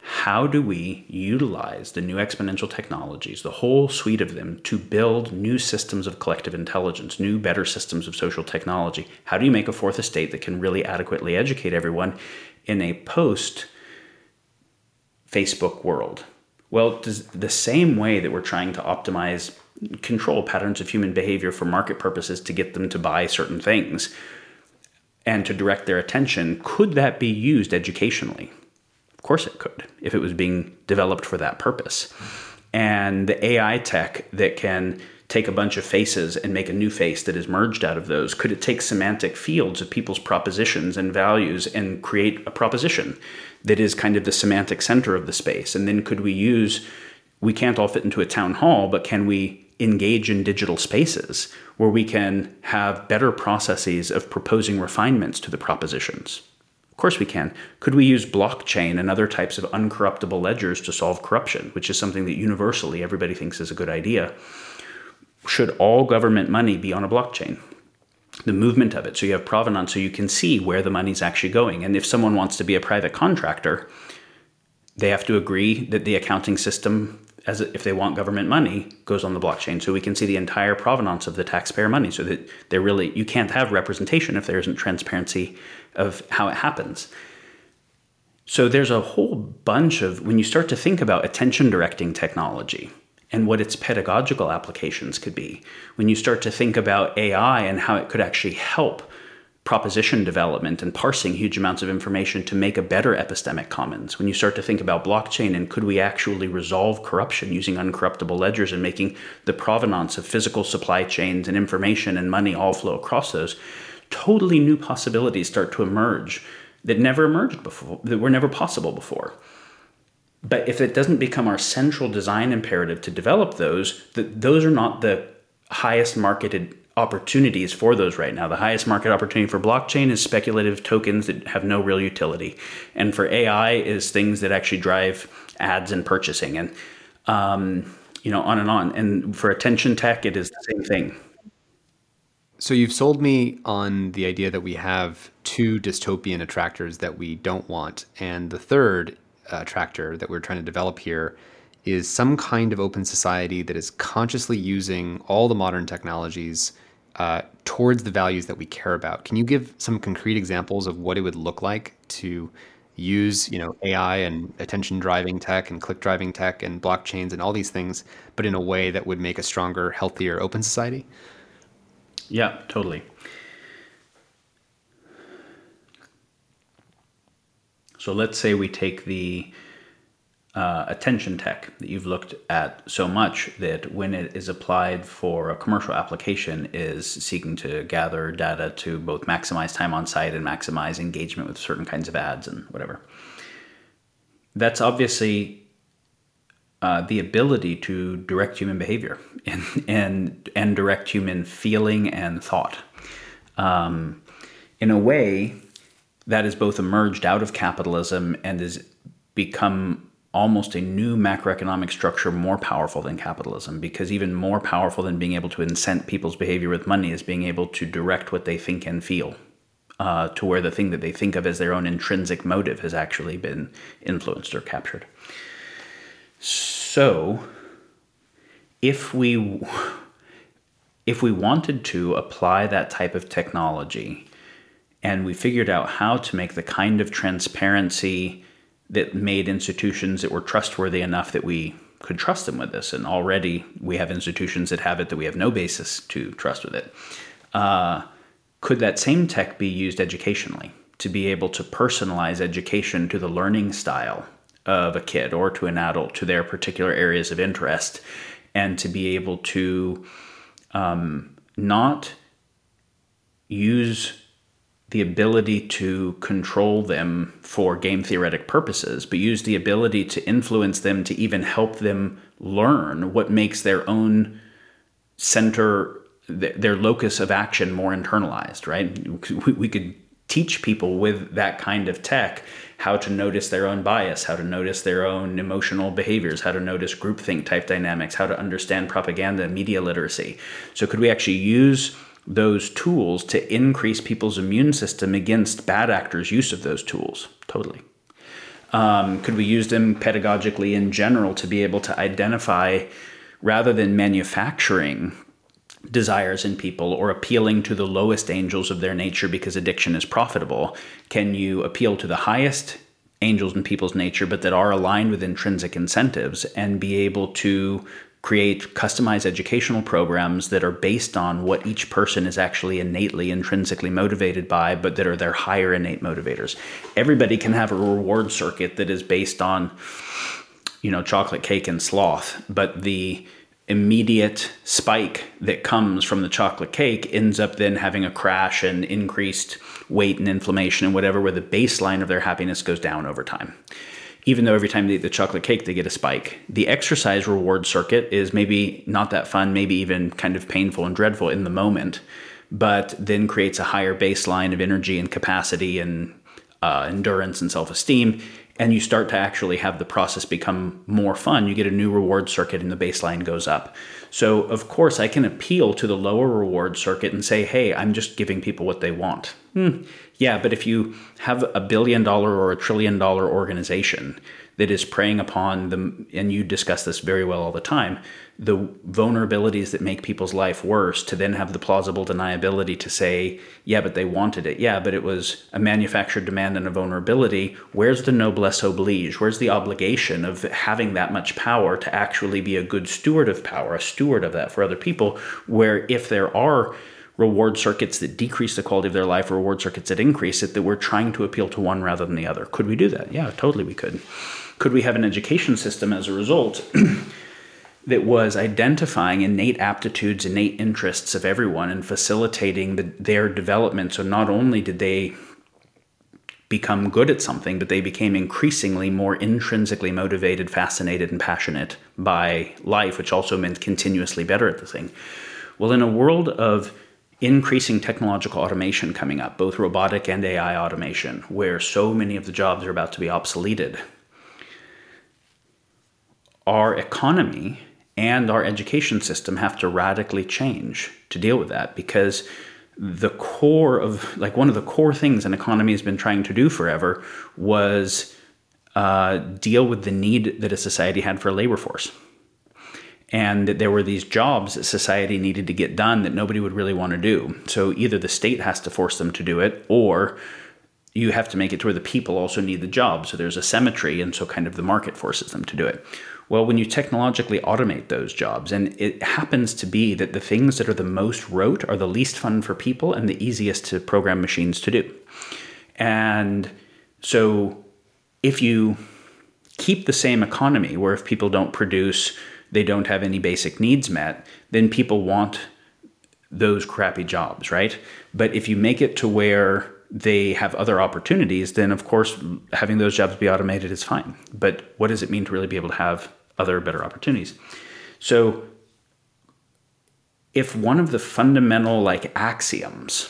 how do we utilize the new exponential technologies, the whole suite of them, to build new systems of collective intelligence, new, better systems of social technology? How do you make a fourth estate that can really adequately educate everyone in a post Facebook world? Well, the same way that we're trying to optimize control patterns of human behavior for market purposes to get them to buy certain things and to direct their attention, could that be used educationally? Of course it could, if it was being developed for that purpose. And the AI tech that can take a bunch of faces and make a new face that is merged out of those, could it take semantic fields of people's propositions and values and create a proposition that is kind of the semantic center of the space? And then could we use, we can't all fit into a town hall, but can we engage in digital spaces where we can have better processes of proposing refinements to the propositions. Of course, we can. Could we use blockchain and other types of uncorruptible ledgers to solve corruption, which is something that universally everybody thinks is a good idea? Should all government money be on a blockchain? the movement of it. So you have provenance, so you can see where the money's actually going. And if someone wants to be a private contractor, they have to agree that the accounting system as if they want government money goes on the blockchain so we can see the entire provenance of the taxpayer money so that they're really you can't have representation if there isn't transparency of how it happens so there's a whole bunch of when you start to think about attention directing technology and what its pedagogical applications could be when you start to think about ai and how it could actually help proposition development and parsing huge amounts of information to make a better epistemic commons. When you start to think about blockchain and could we actually resolve corruption using uncorruptible ledgers and making the provenance of physical supply chains and information and money all flow across those, totally new possibilities start to emerge that never emerged before, that were never possible before. But if it doesn't become our central design imperative to develop those, that those are not the highest marketed opportunities for those right now. The highest market opportunity for blockchain is speculative tokens that have no real utility, and for AI is things that actually drive ads and purchasing, and um, you know on and on. And for attention tech, it is the same thing. So you've sold me on the idea that we have two dystopian attractors that we don't want, and the third attractor that we're trying to develop here is some kind of open society that is consciously using all the modern technologies uh, towards the values that we care about. Can you give some concrete examples of what it would look like to use, you know, AI and attention driving tech and click driving tech and blockchains and all these things, but in a way that would make a stronger, healthier, open society? Yeah, totally. So let's say we take the uh, attention tech that you've looked at so much that when it is applied for a commercial application is seeking to gather data to both maximize time on site and maximize engagement with certain kinds of ads and whatever. That's obviously uh, the ability to direct human behavior and, and, and direct human feeling and thought. Um, in a way, that has both emerged out of capitalism and has become almost a new macroeconomic structure more powerful than capitalism because even more powerful than being able to incent people's behavior with money is being able to direct what they think and feel uh, to where the thing that they think of as their own intrinsic motive has actually been influenced or captured. So if we if we wanted to apply that type of technology and we figured out how to make the kind of transparency that made institutions that were trustworthy enough that we could trust them with this. And already we have institutions that have it that we have no basis to trust with it. Uh, could that same tech be used educationally to be able to personalize education to the learning style of a kid or to an adult to their particular areas of interest and to be able to um, not use the ability to control them for game theoretic purposes, but use the ability to influence them to even help them learn what makes their own center, their locus of action more internalized, right? We could teach people with that kind of tech how to notice their own bias, how to notice their own emotional behaviors, how to notice groupthink type dynamics, how to understand propaganda, and media literacy. So, could we actually use those tools to increase people's immune system against bad actors' use of those tools. Totally. Um, could we use them pedagogically in general to be able to identify, rather than manufacturing desires in people or appealing to the lowest angels of their nature because addiction is profitable, can you appeal to the highest angels in people's nature, but that are aligned with intrinsic incentives and be able to create customized educational programs that are based on what each person is actually innately, intrinsically motivated by, but that are their higher innate motivators. Everybody can have a reward circuit that is based on, you know, chocolate cake and sloth, but the immediate spike that comes from the chocolate cake ends up then having a crash and increased weight and inflammation and whatever, where the baseline of their happiness goes down over time even though every time they eat the chocolate cake, they get a spike. The exercise reward circuit is maybe not that fun, maybe even kind of painful and dreadful in the moment, but then creates a higher baseline of energy and capacity and uh, endurance and self esteem. and you start to actually have the process become more fun. You get a new reward circuit and the baseline goes up. So, of course, I can appeal to the lower reward circuit and say, hey, I'm just giving people what they want. Hmm. Yeah, but if you have a billion dollar or a trillion dollar organization that is preying upon them, and you discuss this very well all the time, the vulnerabilities that make people's life worse to then have the plausible deniability to say, yeah, but they wanted it. Yeah, but it was a manufactured demand and a vulnerability. Where's the noblesse oblige? Where's the obligation of having that much power to actually be a good steward of power, a steward of that for other people? Where if there are reward circuits that decrease the quality of their life, reward circuits that increase it, that we're trying to appeal to one rather than the other. Could we do that? Yeah, totally we could. Could we have an education system as a result? that was identifying innate aptitudes, innate interests of everyone and facilitating the, their development. So not only did they become good at something, but they became increasingly more intrinsically motivated, fascinated, and passionate by life, which also meant continuously better at the thing. Well, in a world of increasing technological automation coming up, both robotic and AI automation, where so many of the jobs are about to be obsoleted, our economy and our education system have to radically change to deal with that because the core of like one of the core things an economy has been trying to do forever was uh, deal with the need that a society had for a labor force and that there were these jobs that society needed to get done that nobody would really want to do. So either the state has to force them to do it or you have to make it to where the people also need the job. So there's a symmetry and so kind of the market forces them to do it. Well, when you technologically automate those jobs, and it happens to be that the things that are the most rote are the least fun for people and the easiest to program machines to do. And so if you keep the same economy where if people don't produce, they don't have any basic needs met, then people want those crappy jobs, right? But if you make it to where they have other opportunities, then of course having those jobs be automated is fine. But what does it mean to really be able to have other better opportunities? So if one of the fundamental like axioms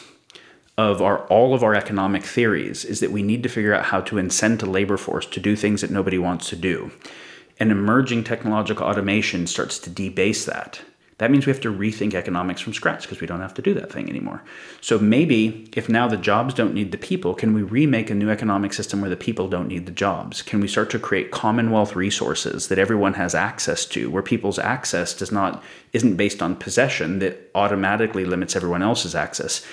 of our all of our economic theories is that we need to figure out how to incent a labor force to do things that nobody wants to do. And emerging technological automation starts to debase that that means we have to rethink economics from scratch because we don't have to do that thing anymore. So maybe if now the jobs don't need the people, can we remake a new economic system where the people don't need the jobs? Can we start to create commonwealth resources that everyone has access to, where people's access does not isn't based on possession that automatically limits everyone else's access?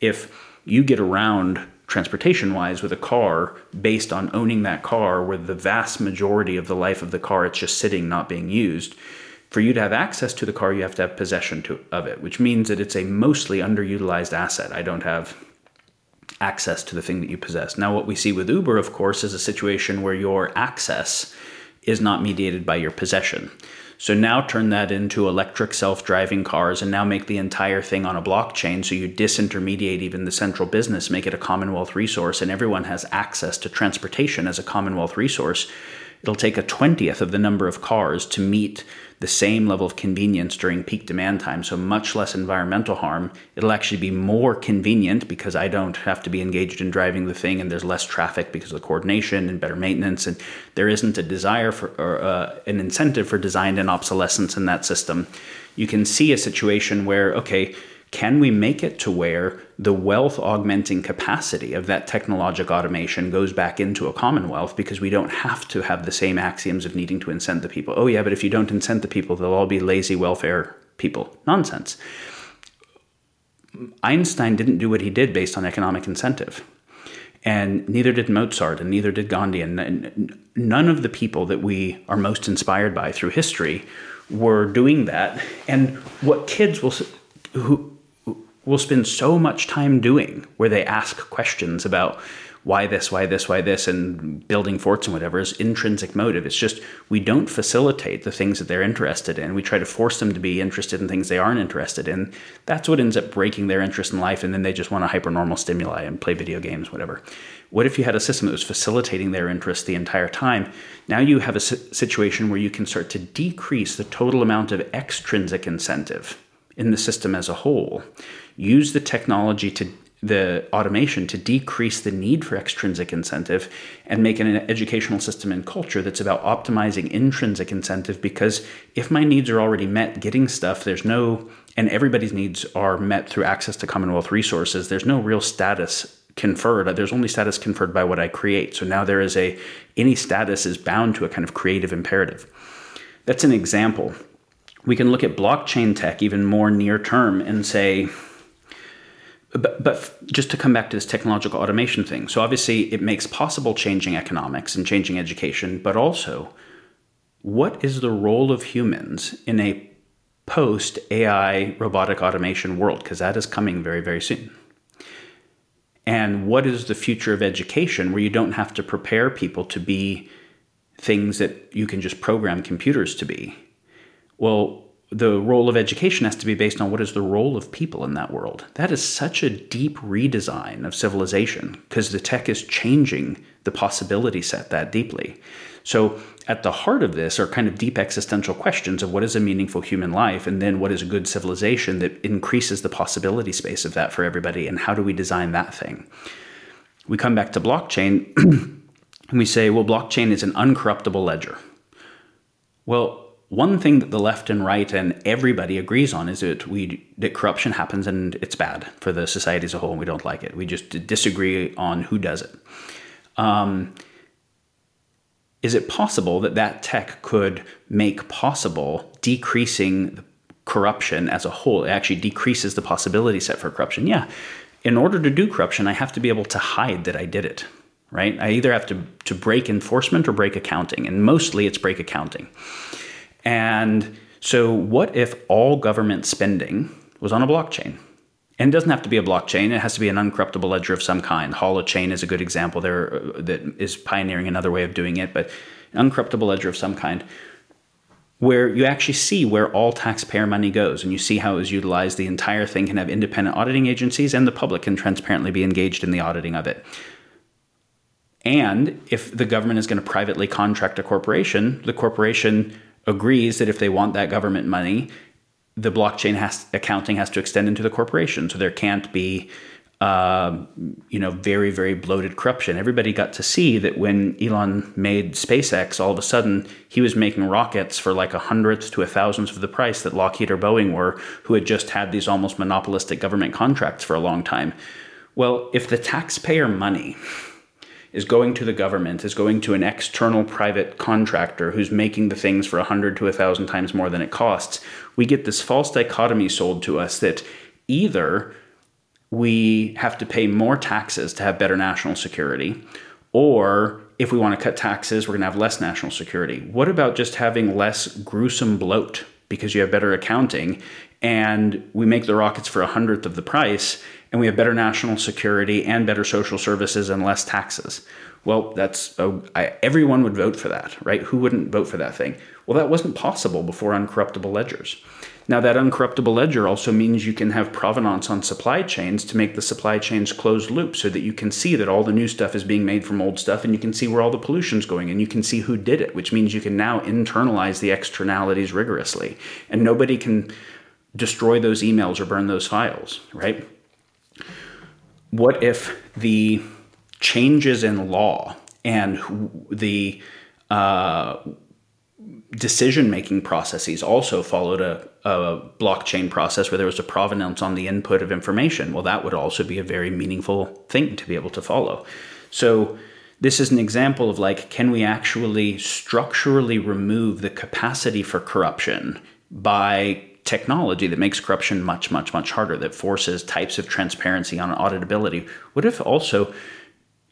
If you get around transportation wise with a car based on owning that car where the vast majority of the life of the car it's just sitting not being used for you to have access to the car, you have to have possession to, of it, which means that it's a mostly underutilized asset. I don't have access to the thing that you possess. Now, what we see with Uber, of course, is a situation where your access is not mediated by your possession. So now turn that into electric self driving cars and now make the entire thing on a blockchain. So you disintermediate even the central business, make it a Commonwealth resource, and everyone has access to transportation as a Commonwealth resource. It'll take a 20th of the number of cars to meet the same level of convenience during peak demand time, so much less environmental harm. It'll actually be more convenient because I don't have to be engaged in driving the thing, and there's less traffic because of the coordination and better maintenance, and there isn't a desire for or uh, an incentive for design and obsolescence in that system. You can see a situation where okay can we make it to where the wealth augmenting capacity of that technologic automation goes back into a commonwealth because we don't have to have the same axioms of needing to incent the people? Oh, yeah, but if you don't incent the people, they'll all be lazy welfare people. Nonsense. Einstein didn't do what he did based on economic incentive. And neither did Mozart, and neither did Gandhi. And none of the people that we are most inspired by through history were doing that. And what kids will, who, will spend so much time doing where they ask questions about why this, why this, why this, and building forts and whatever is intrinsic motive. It's just we don't facilitate the things that they're interested in. We try to force them to be interested in things they aren't interested in. That's what ends up breaking their interest in life, and then they just want a hypernormal stimuli and play video games, whatever. What if you had a system that was facilitating their interest the entire time? Now you have a situation where you can start to decrease the total amount of extrinsic incentive in the system as a whole use the technology to the automation to decrease the need for extrinsic incentive and make an educational system and culture that's about optimizing intrinsic incentive because if my needs are already met getting stuff there's no and everybody's needs are met through access to commonwealth resources there's no real status conferred. There's only status conferred by what i create. So now there is a any status is bound to a kind of creative imperative. That's an example. We can look at blockchain tech even more near term and say but, but just to come back to this technological automation thing so obviously it makes possible changing economics and changing education but also what is the role of humans in a post ai robotic automation world? Because that is coming very very soon. And what is the future of education where you don't have to prepare people to be things that you can just program computers to be? Well the role of education has to be based on what is the role of people in that world. That is such a deep redesign of civilization because the tech is changing the possibility set that deeply. So, at the heart of this are kind of deep existential questions of what is a meaningful human life and then what is a good civilization that increases the possibility space of that for everybody and how do we design that thing? We come back to blockchain and we say, well, blockchain is an uncorruptible ledger. Well, one thing that the left and right and everybody agrees on is that we that corruption happens and it's bad for the society as a whole and we don't like it. We just disagree on who does it. Um, is it possible that that tech could make possible decreasing corruption as a whole? It actually decreases the possibility set for corruption. Yeah. In order to do corruption, I have to be able to hide that I did it, right? I either have to, to break enforcement or break accounting, and mostly it's break accounting. And so, what if all government spending was on a blockchain? And it doesn't have to be a blockchain. It has to be an uncorruptible ledger of some kind. Holochain is a good example there uh, that is pioneering another way of doing it, but uncorruptible ledger of some kind where you actually see where all taxpayer money goes and you see how it was utilized. The entire thing can have independent auditing agencies and the public can transparently be engaged in the auditing of it. And if the government is going to privately contract a corporation, the corporation agrees that if they want that government money, the blockchain has accounting has to extend into the corporation. So there can't be, uh, you know, very very bloated corruption. Everybody got to see that when Elon made SpaceX, all of a sudden he was making rockets for like a hundredth to a thousandth of the price that Lockheed or Boeing were, who had just had these almost monopolistic government contracts for a long time. Well, if the taxpayer money is going to the government, is going to an external private contractor who's making the things for a hundred to a thousand times more than it costs, we get this false dichotomy sold to us that either we have to pay more taxes to have better national security, or if we want to cut taxes, we're going to have less national security. What about just having less gruesome bloat because you have better accounting and we make the rockets for a hundredth of the price and we have better national security and better social services and less taxes. Well, that's everyone would vote for that, right? Who wouldn't vote for that thing? Well, that wasn't possible before uncorruptible ledgers. Now, that uncorruptible ledger also means you can have provenance on supply chains to make the supply chains closed loop so that you can see that all the new stuff is being made from old stuff and you can see where all the pollution's going and you can see who did it, which means you can now internalize the externalities rigorously. And nobody can destroy those emails or burn those files, right? What if the changes in law and the uh, decision making processes also followed a, a, blockchain process where there was a provenance on the input of information? Well, that would also be a very meaningful thing to be able to follow. So, this is an example of like, can we actually structurally remove the capacity for corruption by technology that makes corruption much, much, much harder, that forces types of transparency on auditability? What if also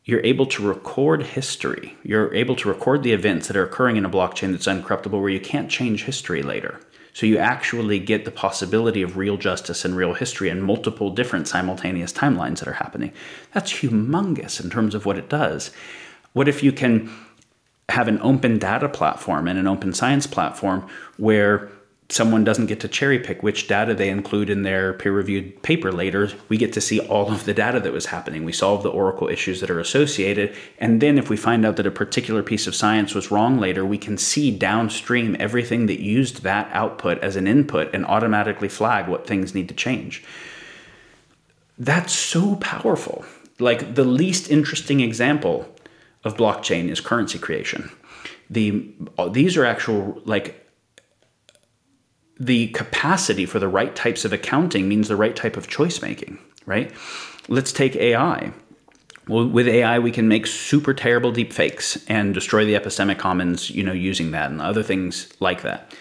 you're able to record history? You're able to record the events that are occurring in a blockchain that's uncorruptible where you can't change history later. So you actually get the possibility of real justice and real history and multiple different simultaneous timelines that are happening. That's humongous in terms of what it does. What if you can have an open data platform and an open science platform where someone doesn't get to cherry pick which data they include in their peer reviewed paper later. We get to see all of the data that was happening. We solve the Oracle issues that are associated. And then if we find out that a particular piece of science was wrong later, we can see downstream everything that used that output as an input and automatically flag what things need to change. that's so powerful. Like the least interesting example of blockchain is currency creation. The these are actual like the capacity for the right types of accounting means the right type of choice making, right? Let's take AI. Well, with AI, we can make super terrible deep fakes and destroy the epistemic commons, you know, using that and other things like that.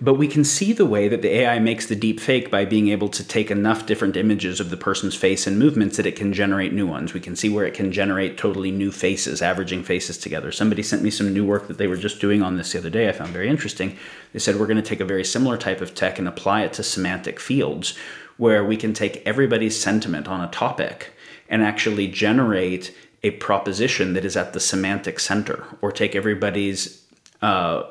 But we can see the way that the AI makes the deep fake by being able to take enough different images of the person's face and movements that it can generate new ones. We can see where it can generate totally new faces, averaging faces together. Somebody sent me some new work that they were just doing on this the other day. I found very interesting. They said we're going to take a very similar type of tech and apply it to semantic fields where we can take everybody's sentiment on a topic and actually generate a proposition that is at the semantic center or take everybody's uh,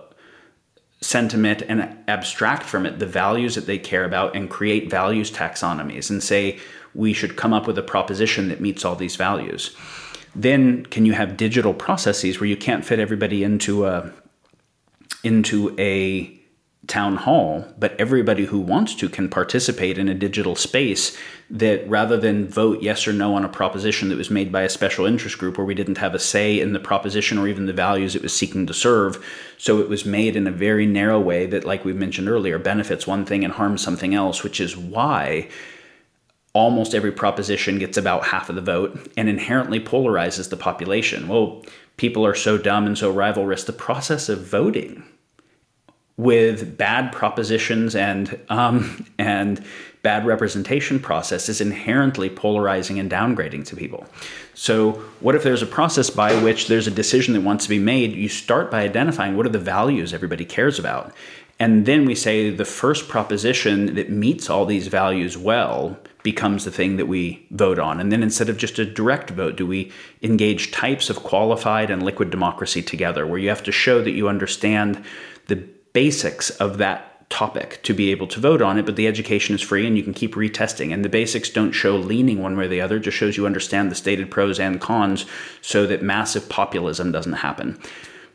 sentiment and abstract from it the values that they care about and create values taxonomies and say we should come up with a proposition that meets all these values. Then can you have digital processes where you can't fit everybody into a into a town hall, but everybody who wants to can participate in a digital space that rather than vote yes or no on a proposition that was made by a special interest group where we didn't have a say in the proposition or even the values it was seeking to serve. So it was made in a very narrow way that, like we mentioned earlier, benefits one thing and harms something else, which is why almost every proposition gets about half of the vote and inherently polarizes the population. Well, people are so dumb and so rivalrous. The process of voting with bad propositions and um, and bad representation process is inherently polarizing and downgrading to people. So, what if there's a process by which there's a decision that wants to be made? You start by identifying what are the values everybody cares about. And then we say the first proposition that meets all these values well becomes the thing that we vote on. And then instead of just a direct vote, do we engage types of qualified and liquid democracy together where you have to show that you understand the basics of that topic to be able to vote on it, but the education is free and you can keep retesting. And the basics don't show leaning one way or the other, just shows you understand the stated pros and cons so that massive populism doesn't happen.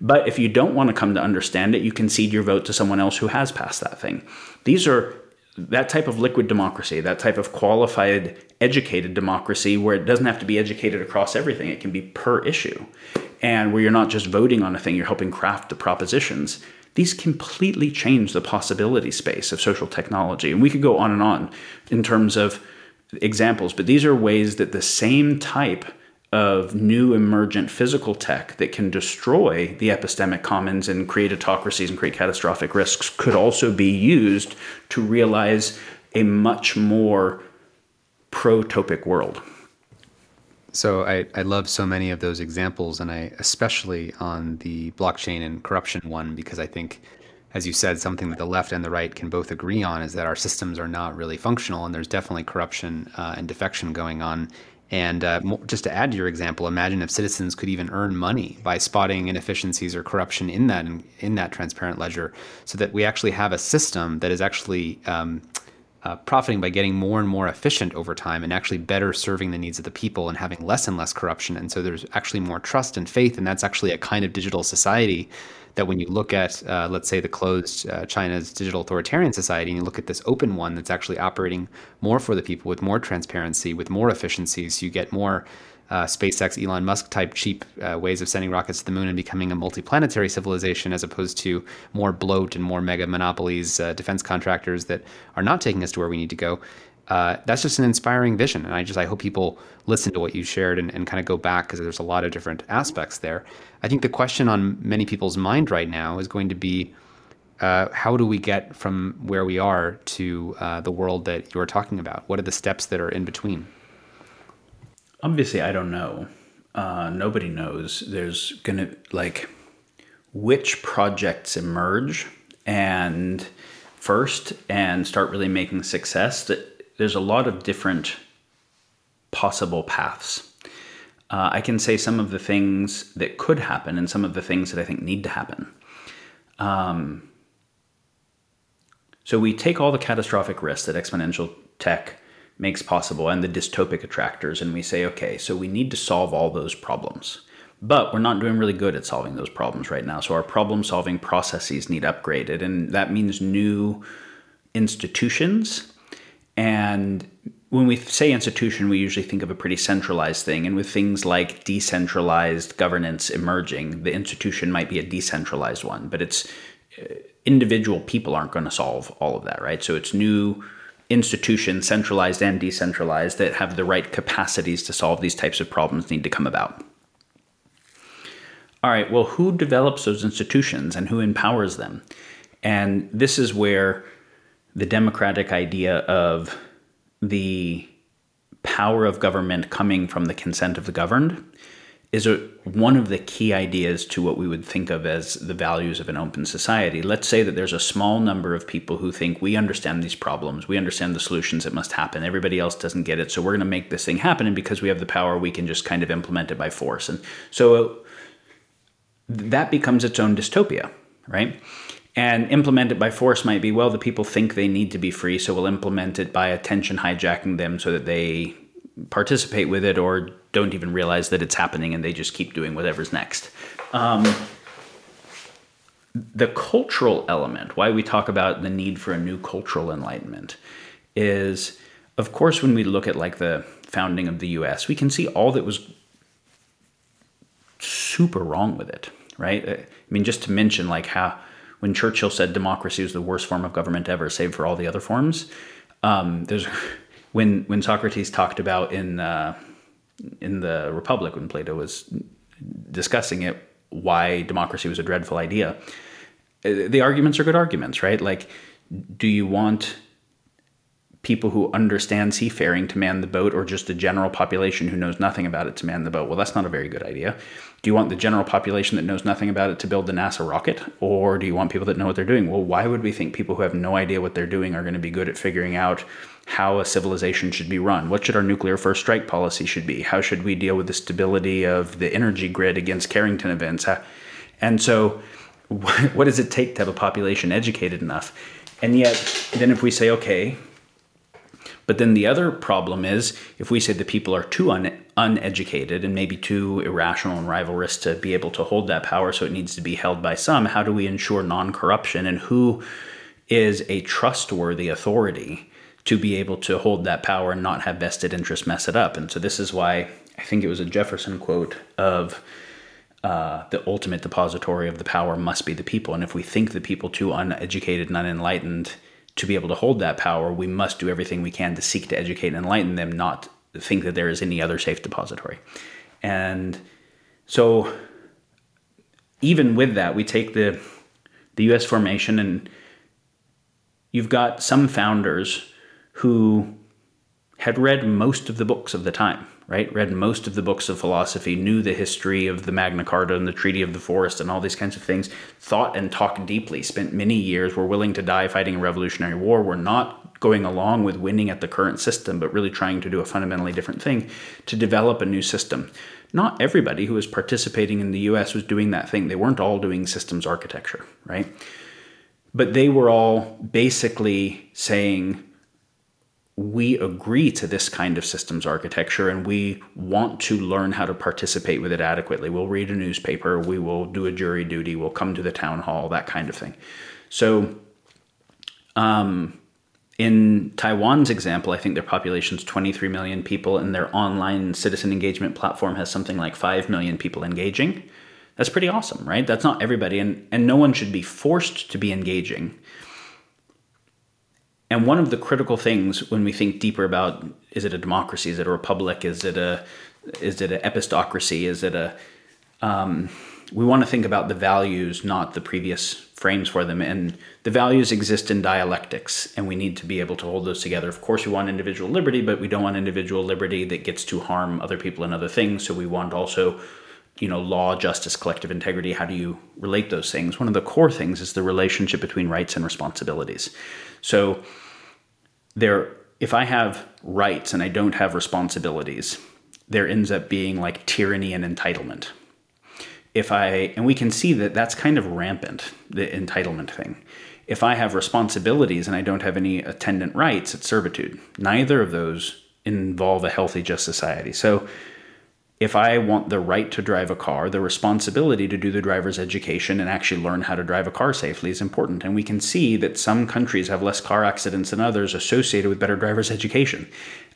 But if you don't want to come to understand it, you can cede your vote to someone else who has passed that thing. These are that type of liquid democracy, that type of qualified, educated democracy where it doesn't have to be educated across everything, it can be per issue. And where you're not just voting on a thing, you're helping craft the propositions these completely change the possibility space of social technology. And we could go on and on in terms of examples, but these are ways that the same type of new emergent physical tech that can destroy the epistemic commons and create autocracies and create catastrophic risks could also be used to realize a much more protopic world. So I, I love so many of those examples, and I especially on the blockchain and corruption one because I think, as you said, something that the left and the right can both agree on is that our systems are not really functional, and there's definitely corruption uh, and defection going on. And uh, just to add to your example, imagine if citizens could even earn money by spotting inefficiencies or corruption in that in, in that transparent ledger, so that we actually have a system that is actually um, uh, profiting by getting more and more efficient over time and actually better serving the needs of the people and having less and less corruption. And so there's actually more trust and faith. And that's actually a kind of digital society that when you look at, uh, let's say, the closed uh, China's digital authoritarian society, and you look at this open one that's actually operating more for the people with more transparency, with more efficiencies, you get more uh, SpaceX, Elon Musk type cheap uh, ways of sending rockets to the moon and becoming a multiplanetary civilization, as opposed to more bloat and more mega monopolies, uh, defense contractors that are not taking us to where we need to go. Uh, that's just an inspiring vision, and I just I hope people listen to what you shared and, and kind of go back because there's a lot of different aspects there. I think the question on many people's mind right now is going to be. Uh, how do we get from where we are to uh, the world that you're talking about? What are the steps that are in between? Obviously, I don't know. Uh, nobody knows. There's gonna like which projects emerge and first and start really making success. That there's a lot of different possible paths. Uh, I can say some of the things that could happen and some of the things that I think need to happen. Um, so we take all the catastrophic risks that exponential tech makes possible and the dystopic attractors and we say okay so we need to solve all those problems but we're not doing really good at solving those problems right now so our problem solving processes need upgraded and that means new institutions and when we say institution, we usually think of a pretty centralized thing. And with things like decentralized governance emerging, the institution might be a decentralized one, but it's uh, individual people aren't going to solve all of that, right? So it's new institutions, centralized and decentralized, that have the right capacities to solve these types of problems need to come about. All right, well, who develops those institutions and who empowers them? And this is where the democratic idea of the power of government coming from the consent of the governed is a, one of the key ideas to what we would think of as the values of an open society. Let's say that there's a small number of people who think we understand these problems, we understand the solutions that must happen, everybody else doesn't get it, so we're going to make this thing happen, and because we have the power, we can just kind of implement it by force. And so uh, that becomes its own dystopia, right? And implement it by force might be well, the people think they need to be free, so we'll implement it by attention hijacking them so that they participate with it or don't even realize that it's happening and they just keep doing whatever's next. Um, the cultural element, why we talk about the need for a new cultural enlightenment, is of course, when we look at like the founding of the US, we can see all that was super wrong with it, right? I mean, just to mention like how when Churchill said democracy was the worst form of government ever, save for all the other forms. Um, there's when when Socrates talked about in uh, in the Republic when Plato was discussing it why democracy was a dreadful idea. Uh, the arguments are good arguments, right? Like, do you want people who understand seafaring to man the boat or just the general population who knows nothing about it to man the boat? Well, that's not a very good idea. Do you want the general population that knows nothing about it to build the NASA rocket? Or do you want people that know what they're doing? Well, why would we think people who have no idea what they're doing are going to be good at figuring out how a civilization should be run? What should our nuclear first strike policy should be? How should we deal with the stability of the energy grid against Carrington events? And so what does it take to have a population educated enough? And yet, then if we say, okay, but then the other problem is if we say the people are too un- uneducated and maybe too irrational and rivalrous to be able to hold that power, so it needs to be held by some, how do we ensure non corruption and who is a trustworthy authority to be able to hold that power and not have vested interest mess it up? And so this is why I think it was a Jefferson quote of. Uh, the ultimate depository of the power must be the people. And if we think the people too uneducated and unenlightened to be able to hold that power, we must do everything we can to seek to educate and enlighten them, not think that there is any other safe depository. And so, even with that, we take the the U.S. formation, and you've got some founders who had read most of the books of the time right? Read most of the books of philosophy, knew the history of the Magna Carta and the Treaty of the Forest and all these kinds of things, thought and talked deeply, spent many years, were willing to die fighting a revolutionary war, were not going along with winning at the current system, but really trying to do a fundamentally different thing to develop a new system. Not everybody who was participating in the US was doing that thing. They weren't all doing systems architecture, right? But they were all basically saying, we agree to this kind of systems architecture and we want to learn how to participate with it adequately. We'll read a newspaper, we will do a jury duty, we'll come to the town hall, that kind of thing. So, um, in Taiwan's example, I think their population is 23 million people, and their online citizen engagement platform has something like 5 million people engaging. That's pretty awesome, right? That's not everybody, and, and no one should be forced to be engaging. And one of the critical things when we think deeper about is it a democracy, is it a republic, is it a is it an epistocracy, is it a um, we want to think about the values, not the previous frames for them. And the values exist in dialectics, and we need to be able to hold those together. Of course, we want individual liberty, but we don't want individual liberty that gets to harm other people and other things. So we want also, you know, law, justice, collective integrity. How do you relate those things? One of the core things is the relationship between rights and responsibilities. So there if I have rights and I don't have responsibilities, there ends up being like tyranny and entitlement. If I and we can see that that's kind of rampant the entitlement thing. If I have responsibilities and I don't have any attendant rights, it's servitude. Neither of those involve a healthy just society. So if I want the right to drive a car, the responsibility to do the driver's education and actually learn how to drive a car safely is important. And we can see that some countries have less car accidents than others associated with better driver's education.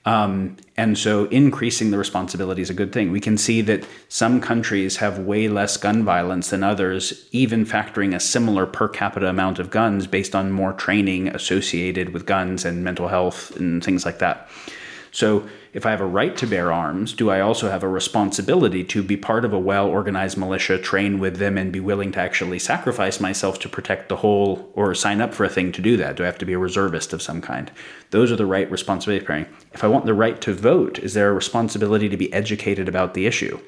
Um, and so increasing the responsibility is a good thing. We can see that some countries have way less gun violence than others, even factoring a similar per capita amount of guns based on more training associated with guns and mental health and things like that. So if I have a right to bear arms, do I also have a responsibility to be part of a well organized militia, train with them, and be willing to actually sacrifice myself to protect the whole or sign up for a thing to do that? Do I have to be a reservist of some kind? Those are the right responsibility pairing. If I want the right to vote, is there a responsibility to be educated about the issue?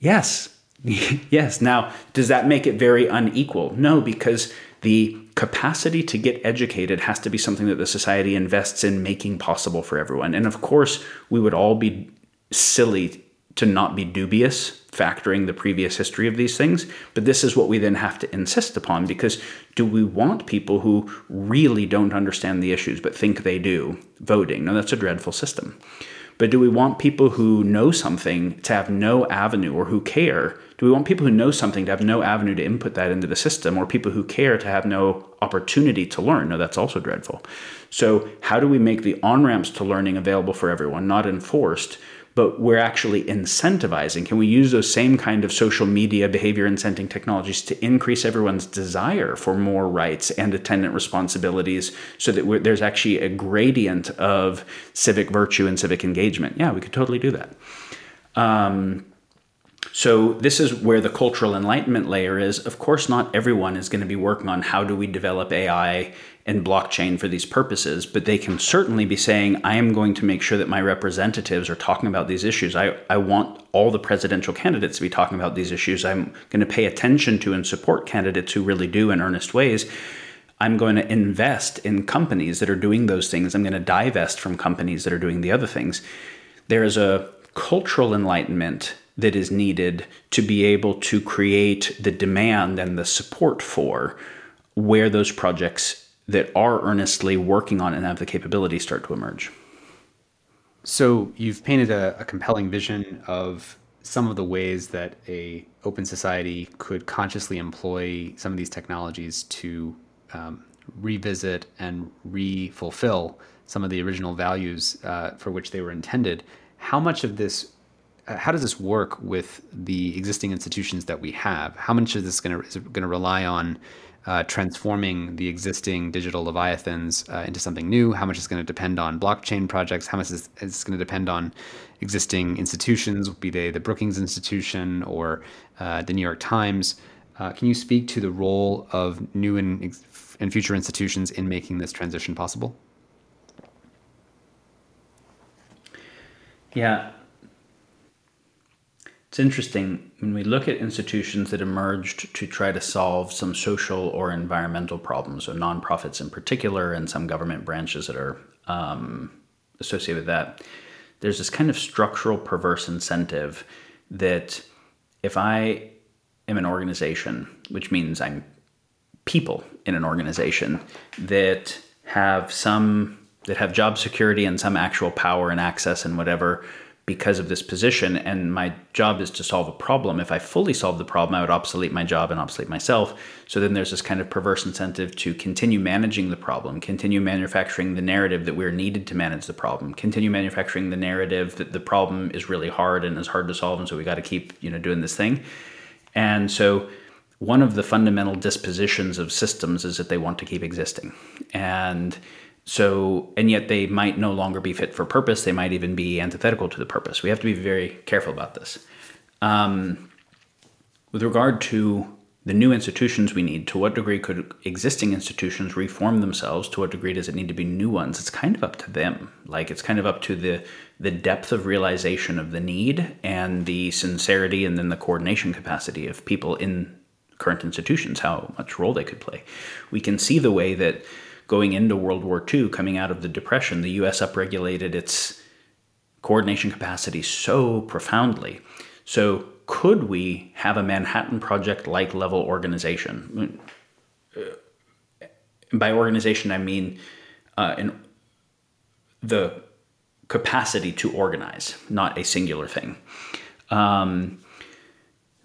Yes. yes. Now, does that make it very unequal? No, because the capacity to get educated has to be something that the society invests in making possible for everyone. And of course, we would all be silly to not be dubious factoring the previous history of these things. But this is what we then have to insist upon because do we want people who really don't understand the issues but think they do voting? No, that's a dreadful system. But do we want people who know something to have no avenue or who care? Do we want people who know something to have no avenue to input that into the system or people who care to have no opportunity to learn? No, that's also dreadful. So, how do we make the on ramps to learning available for everyone, not enforced? but we're actually incentivizing. Can we use those same kind of social media behavior incenting technologies to increase everyone's desire for more rights and attendant responsibilities so that there's actually a gradient of civic virtue and civic engagement? Yeah, we could totally do that. Um, so this is where the cultural enlightenment layer is. Of course, not everyone is going to be working on how do we develop AI and blockchain for these purposes, but they can certainly be saying, I am going to make sure that my representatives are talking about these issues. I, I want all the presidential candidates to be talking about these issues. I'm going to pay attention to and support candidates who really do in earnest ways. I'm going to invest in companies that are doing those things. I'm going to divest from companies that are doing the other things. There is a cultural enlightenment that is needed to be able to create the demand and the support for where those projects that are earnestly working on and have the capability start to emerge. So you've painted a, a, compelling vision of some of the ways that a open society could consciously employ some of these technologies to um, revisit and re-fulfill some of the original values uh, for which they were intended. How much of this, how does this work with the existing institutions that we have? How much is this going to going to rely on uh, transforming the existing digital leviathans uh, into something new? How much is going to depend on blockchain projects? How much is, is going to depend on existing institutions, be they the Brookings Institution or uh, the New York Times? Uh, can you speak to the role of new and, and future institutions in making this transition possible? Yeah, it's interesting when we look at institutions that emerged to try to solve some social or environmental problems, or nonprofits in particular, and some government branches that are um, associated with that. There's this kind of structural perverse incentive that if I am an organization, which means I'm people in an organization that have some that have job security and some actual power and access and whatever because of this position and my job is to solve a problem. If i fully solve the problem i would obsolete my job and obsolete myself. So then there's this kind of perverse incentive to continue managing the problem continue manufacturing the narrative that we're needed to manage the problem continue manufacturing the narrative that the problem is really hard and is hard to solve and so we got to keep you know doing this thing. And so one of the fundamental dispositions of systems is that they want to keep existing. And so, and yet they might no longer be fit for purpose. They might even be antithetical to the purpose. We have to be very careful about this. Um, with regard to the new institutions we need, to what degree could existing institutions reform themselves? To what degree does it need to be new ones? It's kind of up to them. Like it's kind of up to the the depth of realization of the need and the sincerity and then the coordination capacity of people in current institutions, how much role they could play. We can see the way that going into World War II, coming out of the Depression, the US upregulated its coordination capacity so profoundly. So, could we have a Manhattan Project like level organization? Uh, by organization, I mean uh, the capacity to organize, not a singular thing. um,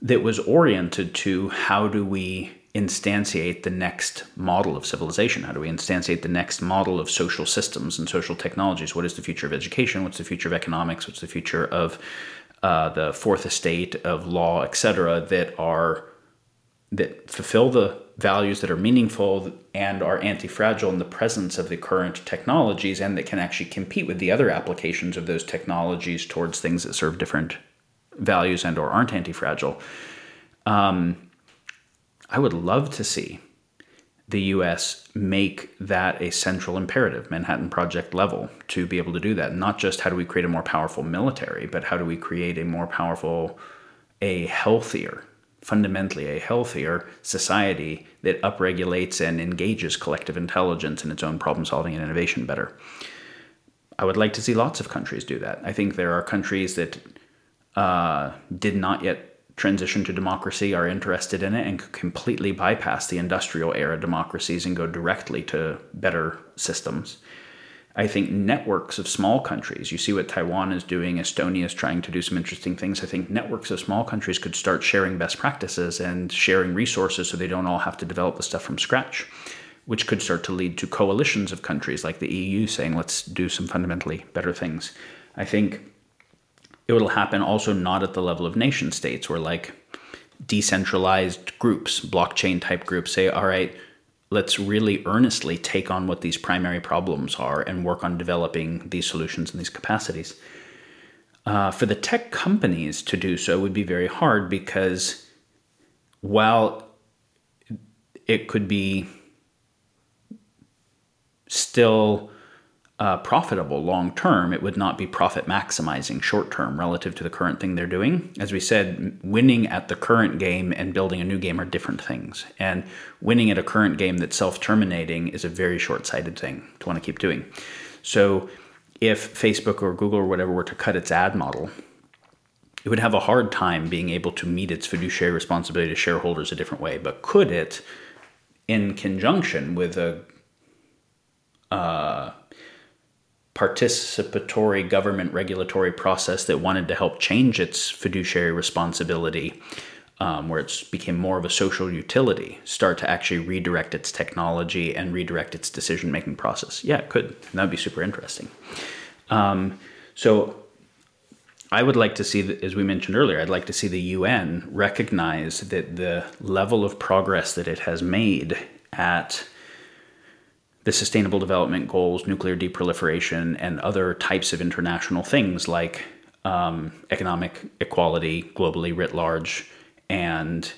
that was oriented to how do we instantiate the next model of civilization? How do we instantiate the next model of social systems and social technologies? What is the future of education? What's the future of economics? What's the future of uh, the fourth estate, of law, etc., that are that fulfill the values that are meaningful and are anti-fragile in the presence of the current technologies and that can actually compete with the other applications of those technologies towards things that serve different values and or aren't anti-fragile um, i would love to see the us make that a central imperative manhattan project level to be able to do that not just how do we create a more powerful military but how do we create a more powerful a healthier fundamentally a healthier society that upregulates and engages collective intelligence in its own problem solving and innovation better. I would like to see lots of countries do that. I think there are countries that uh, did not yet transition to democracy, are interested in it, and could completely bypass the industrial era democracies and go directly to better systems. I think networks of small countries, you see what Taiwan is doing, Estonia is trying to do some interesting things. I think networks of small countries could start sharing best practices and sharing resources so they don't all have to develop the stuff from scratch, which could start to lead to coalitions of countries like the EU saying, let's do some fundamentally better things. I think it will happen also not at the level of nation states where like decentralized groups, blockchain type groups say, all right, let's really earnestly take on what these primary problems are and work on developing these solutions and these capacities. Uh, for the tech companies to do so would be very hard because while it could be still uh, profitable long term, it would not be profit maximizing short term relative to the current thing they're doing. As we said, winning at the current game and building a new game are different things. And winning at a current game that's self terminating is a very short sighted thing to want to keep doing. So if Facebook or Google or whatever were to cut its ad model, it would have a hard time being able to meet its fiduciary responsibility to shareholders a different way. But could it, in conjunction with a uh, participatory government regulatory process that wanted to help change its fiduciary responsibility, um, where it became more of a social utility, start to actually redirect its technology and redirect its decision making process. Yeah, it could. That'd be super interesting. Um, so I would like to see, as we mentioned earlier, I'd like to see the UN recognize that the level of progress that it has made at the Sustainable Development Goals, nuclear deproliferation, and other types of international things like um, economic equality globally writ large and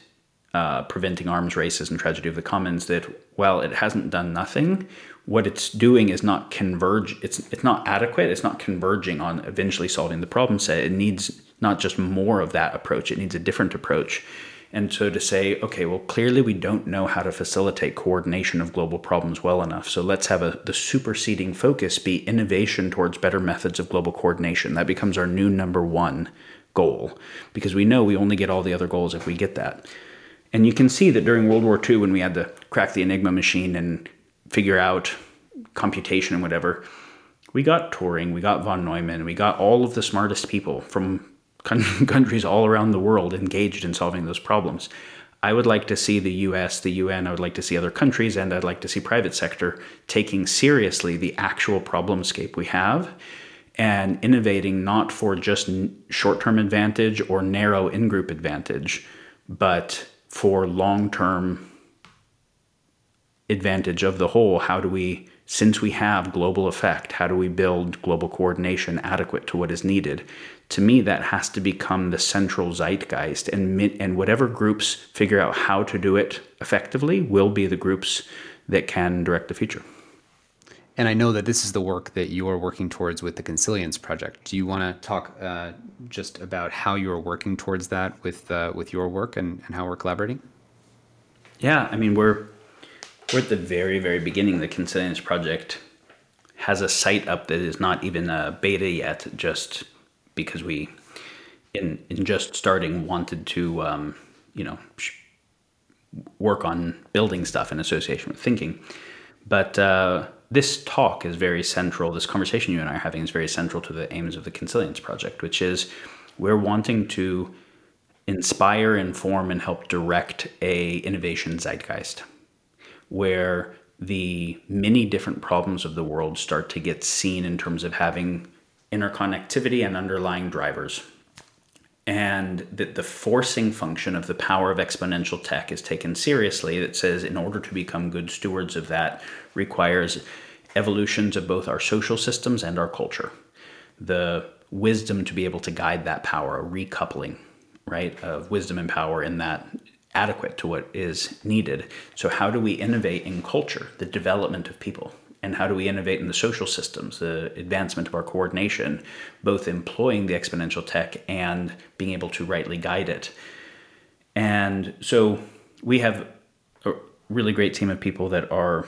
uh, preventing arms races and tragedy of the commons that while it hasn't done nothing what it's doing is not converge it's it's not adequate it's not converging on eventually solving the problem set. It needs not just more of that approach it needs a different approach and so to say, okay, well, clearly we don't know how to facilitate coordination of global problems well enough. So let's have a, the superseding focus be innovation towards better methods of global coordination. That becomes our new number one goal because we know we only get all the other goals if we get that. And you can see that during World War II, when we had to crack the Enigma machine and figure out computation and whatever, we got Turing, we got von Neumann, we got all of the smartest people from countries all around the world engaged in solving those problems. I would like to see the US, the UN, I would like to see other countries, and I'd like to see private sector taking seriously the actual problemscape we have and innovating not for just short term advantage or narrow in group advantage, but for long term advantage of the whole. How do we, since we have global effect, how do we build global coordination adequate to what is needed? To me that has to become the central zeitgeist and and whatever groups figure out how to do it effectively will be the groups that can direct the future and I know that this is the work that you are working towards with the Consilience Project. Do you want to talk uh, just about how you are working towards that with uh, with your work and, and how we're collaborating? Yeah, I mean we're we're at the very very beginning. The Consilience Project has a site up that is not even a beta yet, just because we, in in just starting, wanted to um, you know work on building stuff in association with thinking. But uh, this talk is very central. This conversation you and I are having is very central to the aims of the Consilience Project, which is We're wanting to inspire, inform, and help direct a innovation zeitgeist where the many different problems of the world start to get seen in terms of having interconnectivity and underlying drivers. And that the forcing function of the power of exponential tech is taken seriously, that says in order to become good stewards of that requires evolutions of both our social systems and our culture. The wisdom to be able to guide that power, a recoupling, right, of wisdom and power in that adequate to what is needed. So, how do we innovate in culture, the development of people? And how do we innovate in the social systems, the advancement of our coordination, both employing the exponential tech and being able to rightly guide it? And so we have a really great team of people that are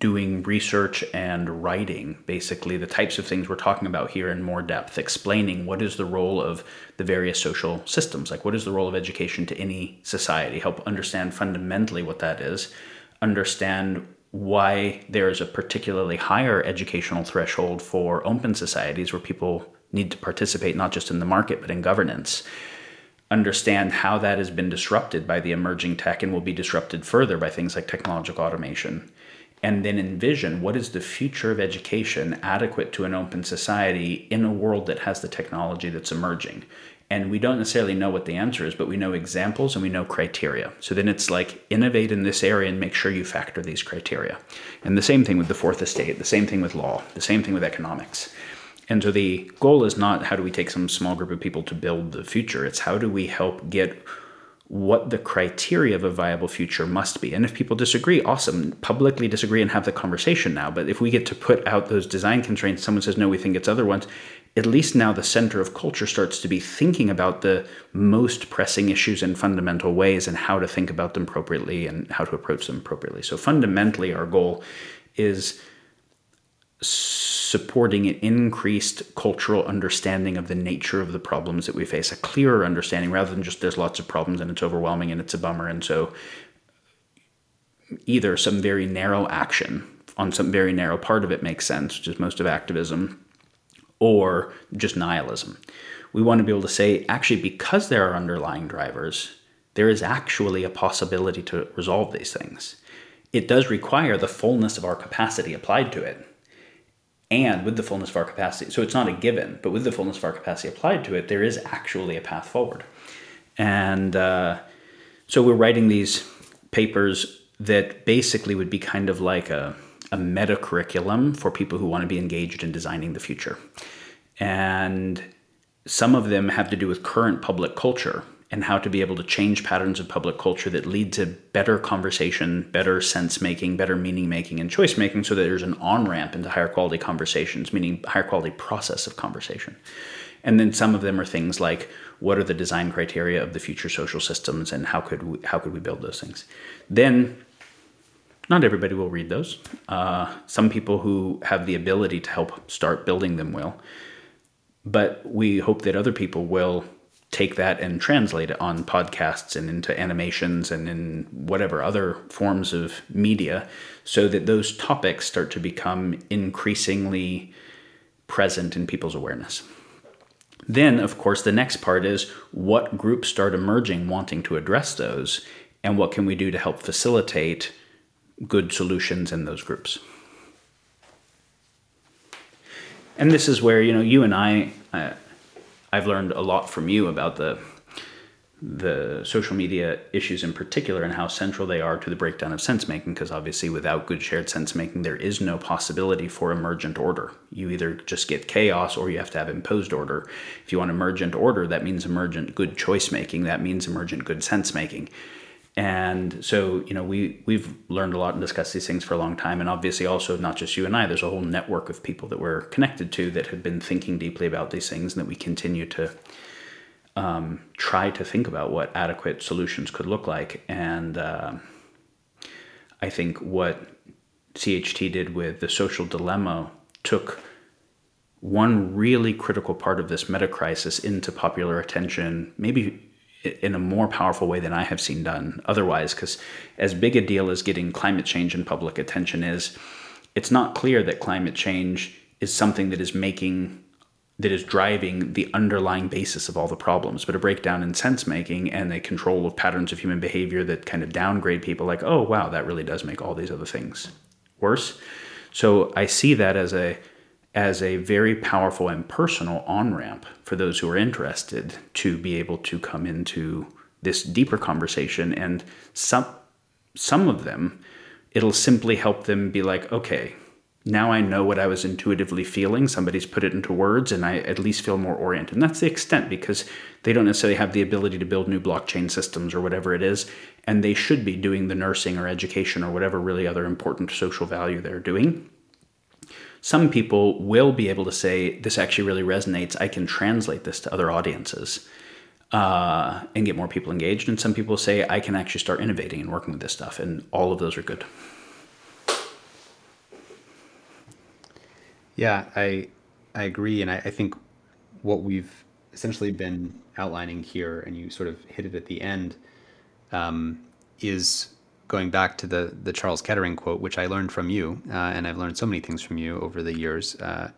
doing research and writing basically the types of things we're talking about here in more depth explaining what is the role of the various social systems like what is the role of education to any society help understand fundamentally what that is understand why there is a particularly higher educational threshold for open societies where people need to participate not just in the market but in governance. Understand how that has been disrupted by the emerging tech and will be disrupted further by things like technological automation. And then envision what is the future of education adequate to an open society in a world that has the technology that's emerging and we don't necessarily know what the answer is but we know examples and we know criteria. So then it's like innovate in this area and make sure you factor these criteria. And the same thing with the fourth estate the same thing with law the same thing with economics. And so the goal is not how do we take some small group of people to build the future. It's how do we help get what the criteria of a viable future must be. And if people disagree, awesome, publicly disagree and have the conversation now. But if we get to put out those design constraints, someone says, no, we think it's other ones, at least now the center of culture starts to be thinking about the most pressing issues in fundamental ways and how to think about them appropriately and how to approach them appropriately. So fundamentally, our goal is supporting an increased cultural understanding of the nature of the problems that we face, a clearer understanding rather than just there's lots of problems and it's overwhelming and it's a bummer. And so either some very narrow action on some very narrow part of it makes sense, which is most of activism, or just nihilism. We want to be able to say, actually, because there are underlying drivers, there is actually a possibility to resolve these things. It does require the fullness of our capacity applied to it and with the fullness of our capacity. So it's not a given, but with the fullness of our capacity applied to it, there is actually a path forward. And uh, so we're writing these papers that basically would be kind of like a, a meta curriculum for people who want to be engaged in designing the future. And some of them have to do with current public culture and how to be able to change patterns of public culture that lead to better conversation, better sense making, better meaning making, and choice making, so that there's an on ramp into higher quality conversations, meaning higher quality process of conversation. And then some of them are things like what are the design criteria of the future social systems and how could we, how could we build those things? Then not everybody will read those. Uh, some people who have the ability to help start building them will. But we hope that other people will take that and translate it on podcasts and into animations and in whatever other forms of media so that those topics start to become increasingly present in people's awareness. Then, of course, the next part is what groups start emerging wanting to address those, and what can we do to help facilitate good solutions in those groups. And this is where, you know, you and I, uh, I've learned a lot from you about the the social media issues in particular and how central they are to the breakdown of sense making because obviously without good shared sense making there is no possibility for emergent order. You either just get chaos or you have to have imposed order. If you want emergent order that means emergent good choice making that means emergent good sense making and so, you know, we we've learned a lot and discussed these things for a long time. And obviously, also not just you and I. There's a whole network of people that we're connected to that have been thinking deeply about these things, and that we continue to um, try to think about what adequate solutions could look like. And uh, I think what CHT did with the social dilemma took one really critical part of this meta crisis into popular attention, maybe in a more powerful way than I have seen done otherwise. Because as big a deal as getting climate change in public attention is, it's not clear that climate change is something that is making that is driving the underlying basis of all the problems, but a breakdown in sense making and a control of patterns of human behavior that kind of downgrade people like, oh, wow, that really does make all these other things worse. So I see that as a as a very powerful and personal on ramp for those who are interested to be able to come into this deeper conversation. And some some of them, it'll simply help them be like, okay, now I know what I was intuitively feeling. Somebody's put it into words, and I at least feel more oriented. And that's the extent because they don't necessarily have the ability to build new blockchain systems or whatever it is. And they should be doing the nursing or education or whatever really other important social value they're doing. Some people will be able to say, This actually really resonates. I can translate this to other audiences uh, and get more people engaged. And some people say, I can actually start innovating and working with this stuff. And all of those are good. Yeah, I I agree, and I, I think what we've essentially been outlining here, and you sort of hit it at the end, um, is going back to the the Charles Kettering quote, which I learned from you, uh, and I've learned so many things from you over the years, uh,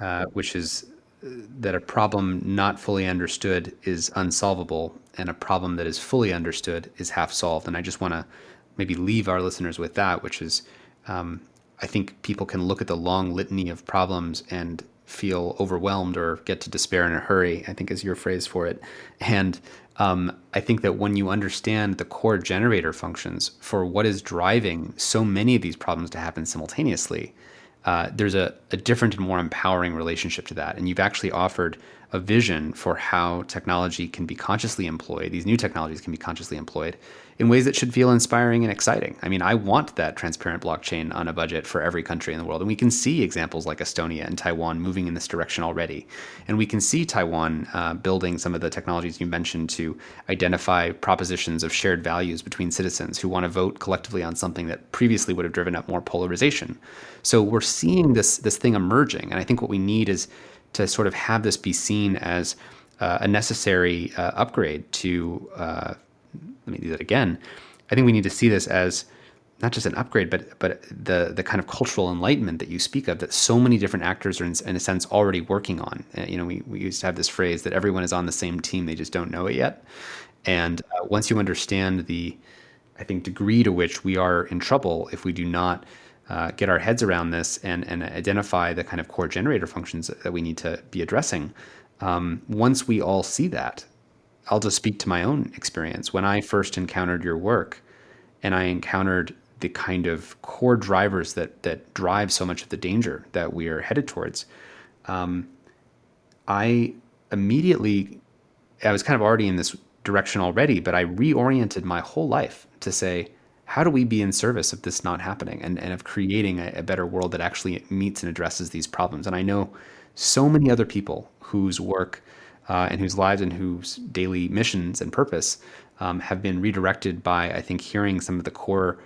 uh, which is that a problem not fully understood is unsolvable, and a problem that is fully understood is half solved. And I just want to maybe leave our listeners with that, which is um, I think people can look at the long litany of problems and feel overwhelmed or get to despair in a hurry, I think is your phrase for it. And um, I think that when you understand the core generator functions for what is driving so many of these problems to happen simultaneously, uh, there's a, a different and more empowering relationship to that. And you've actually offered a vision for how technology can be consciously employed, these new technologies can be consciously employed in ways that should feel inspiring and exciting. I mean, I want that transparent blockchain on a budget for every country in the world. And we can see examples like Estonia and Taiwan moving in this direction already. And we can see Taiwan uh, building some of the technologies you mentioned to identify propositions of shared values between citizens who want to vote collectively on something that previously would have driven up more polarization. So we're seeing this, this thing emerging. And I think what we need is to sort of have this be seen as uh, a necessary uh, upgrade to. Uh, let me do that again. I think we need to see this as not just an upgrade, but but the the kind of cultural enlightenment that you speak of that so many different actors are in, in a sense already working on. Uh, you know, we, we used to have this phrase that everyone is on the same team, they just don't know it yet. And uh, once you understand the, I think degree to which we are in trouble if we do not uh, get our heads around this and, and identify the kind of core generator functions that we need to be addressing. Um, once we all see that, I'll just speak to my own experience. When I first encountered your work and I encountered the kind of core drivers that, that drive so much of the danger that we are headed towards, um, I immediately, I was kind of already in this direction already, but I reoriented my whole life to say, how do we be in service of this not happening and, and of creating a, a better world that actually meets and addresses these problems? And I know so many other people whose work uh, and whose lives and whose daily missions and purpose um, have been redirected by, I think, hearing some of the core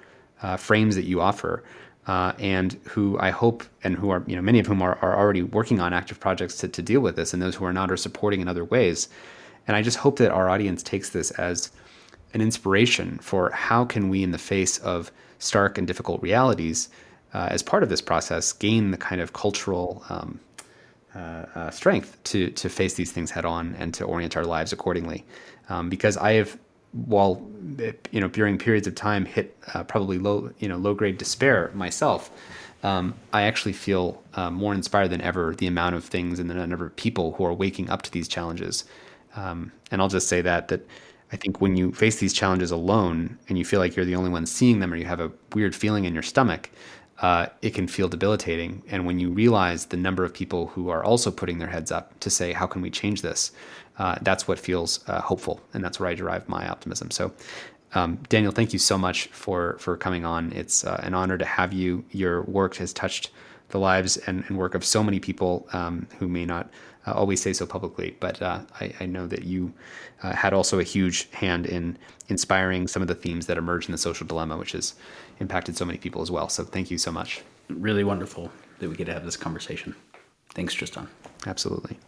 uh, frames that you offer. Uh, and who I hope, and who are, you know, many of whom are, are already working on active projects to, to deal with this, and those who are not are supporting in other ways. And I just hope that our audience takes this as an inspiration for how can we, in the face of stark and difficult realities, uh, as part of this process, gain the kind of cultural um, uh, uh, strength to to face these things head on and to orient our lives accordingly. Um, because I have, while you know, during periods of time, hit uh, probably low you know low grade despair myself. Um, I actually feel uh, more inspired than ever the amount of things and the number of people who are waking up to these challenges. Um, and I'll just say that that I think when you face these challenges alone and you feel like you're the only one seeing them or you have a weird feeling in your stomach, uh, it can feel debilitating. And when you realize the number of people who are also putting their heads up to say, how can we change this? Uh, that's what feels uh, hopeful. And that's where I derive my optimism. So, um, Daniel, thank you so much for, for coming on. It's uh, an honor to have you. Your work has touched the lives and, and work of so many people um, who may not uh, always say so publicly, but uh, I, I, know that you uh, had also a huge hand in inspiring some of the themes that emerge in the social dilemma, which has impacted so many people as well. So thank you so much. Really wonderful that we get to have this conversation. Thanks, Tristan. Absolutely.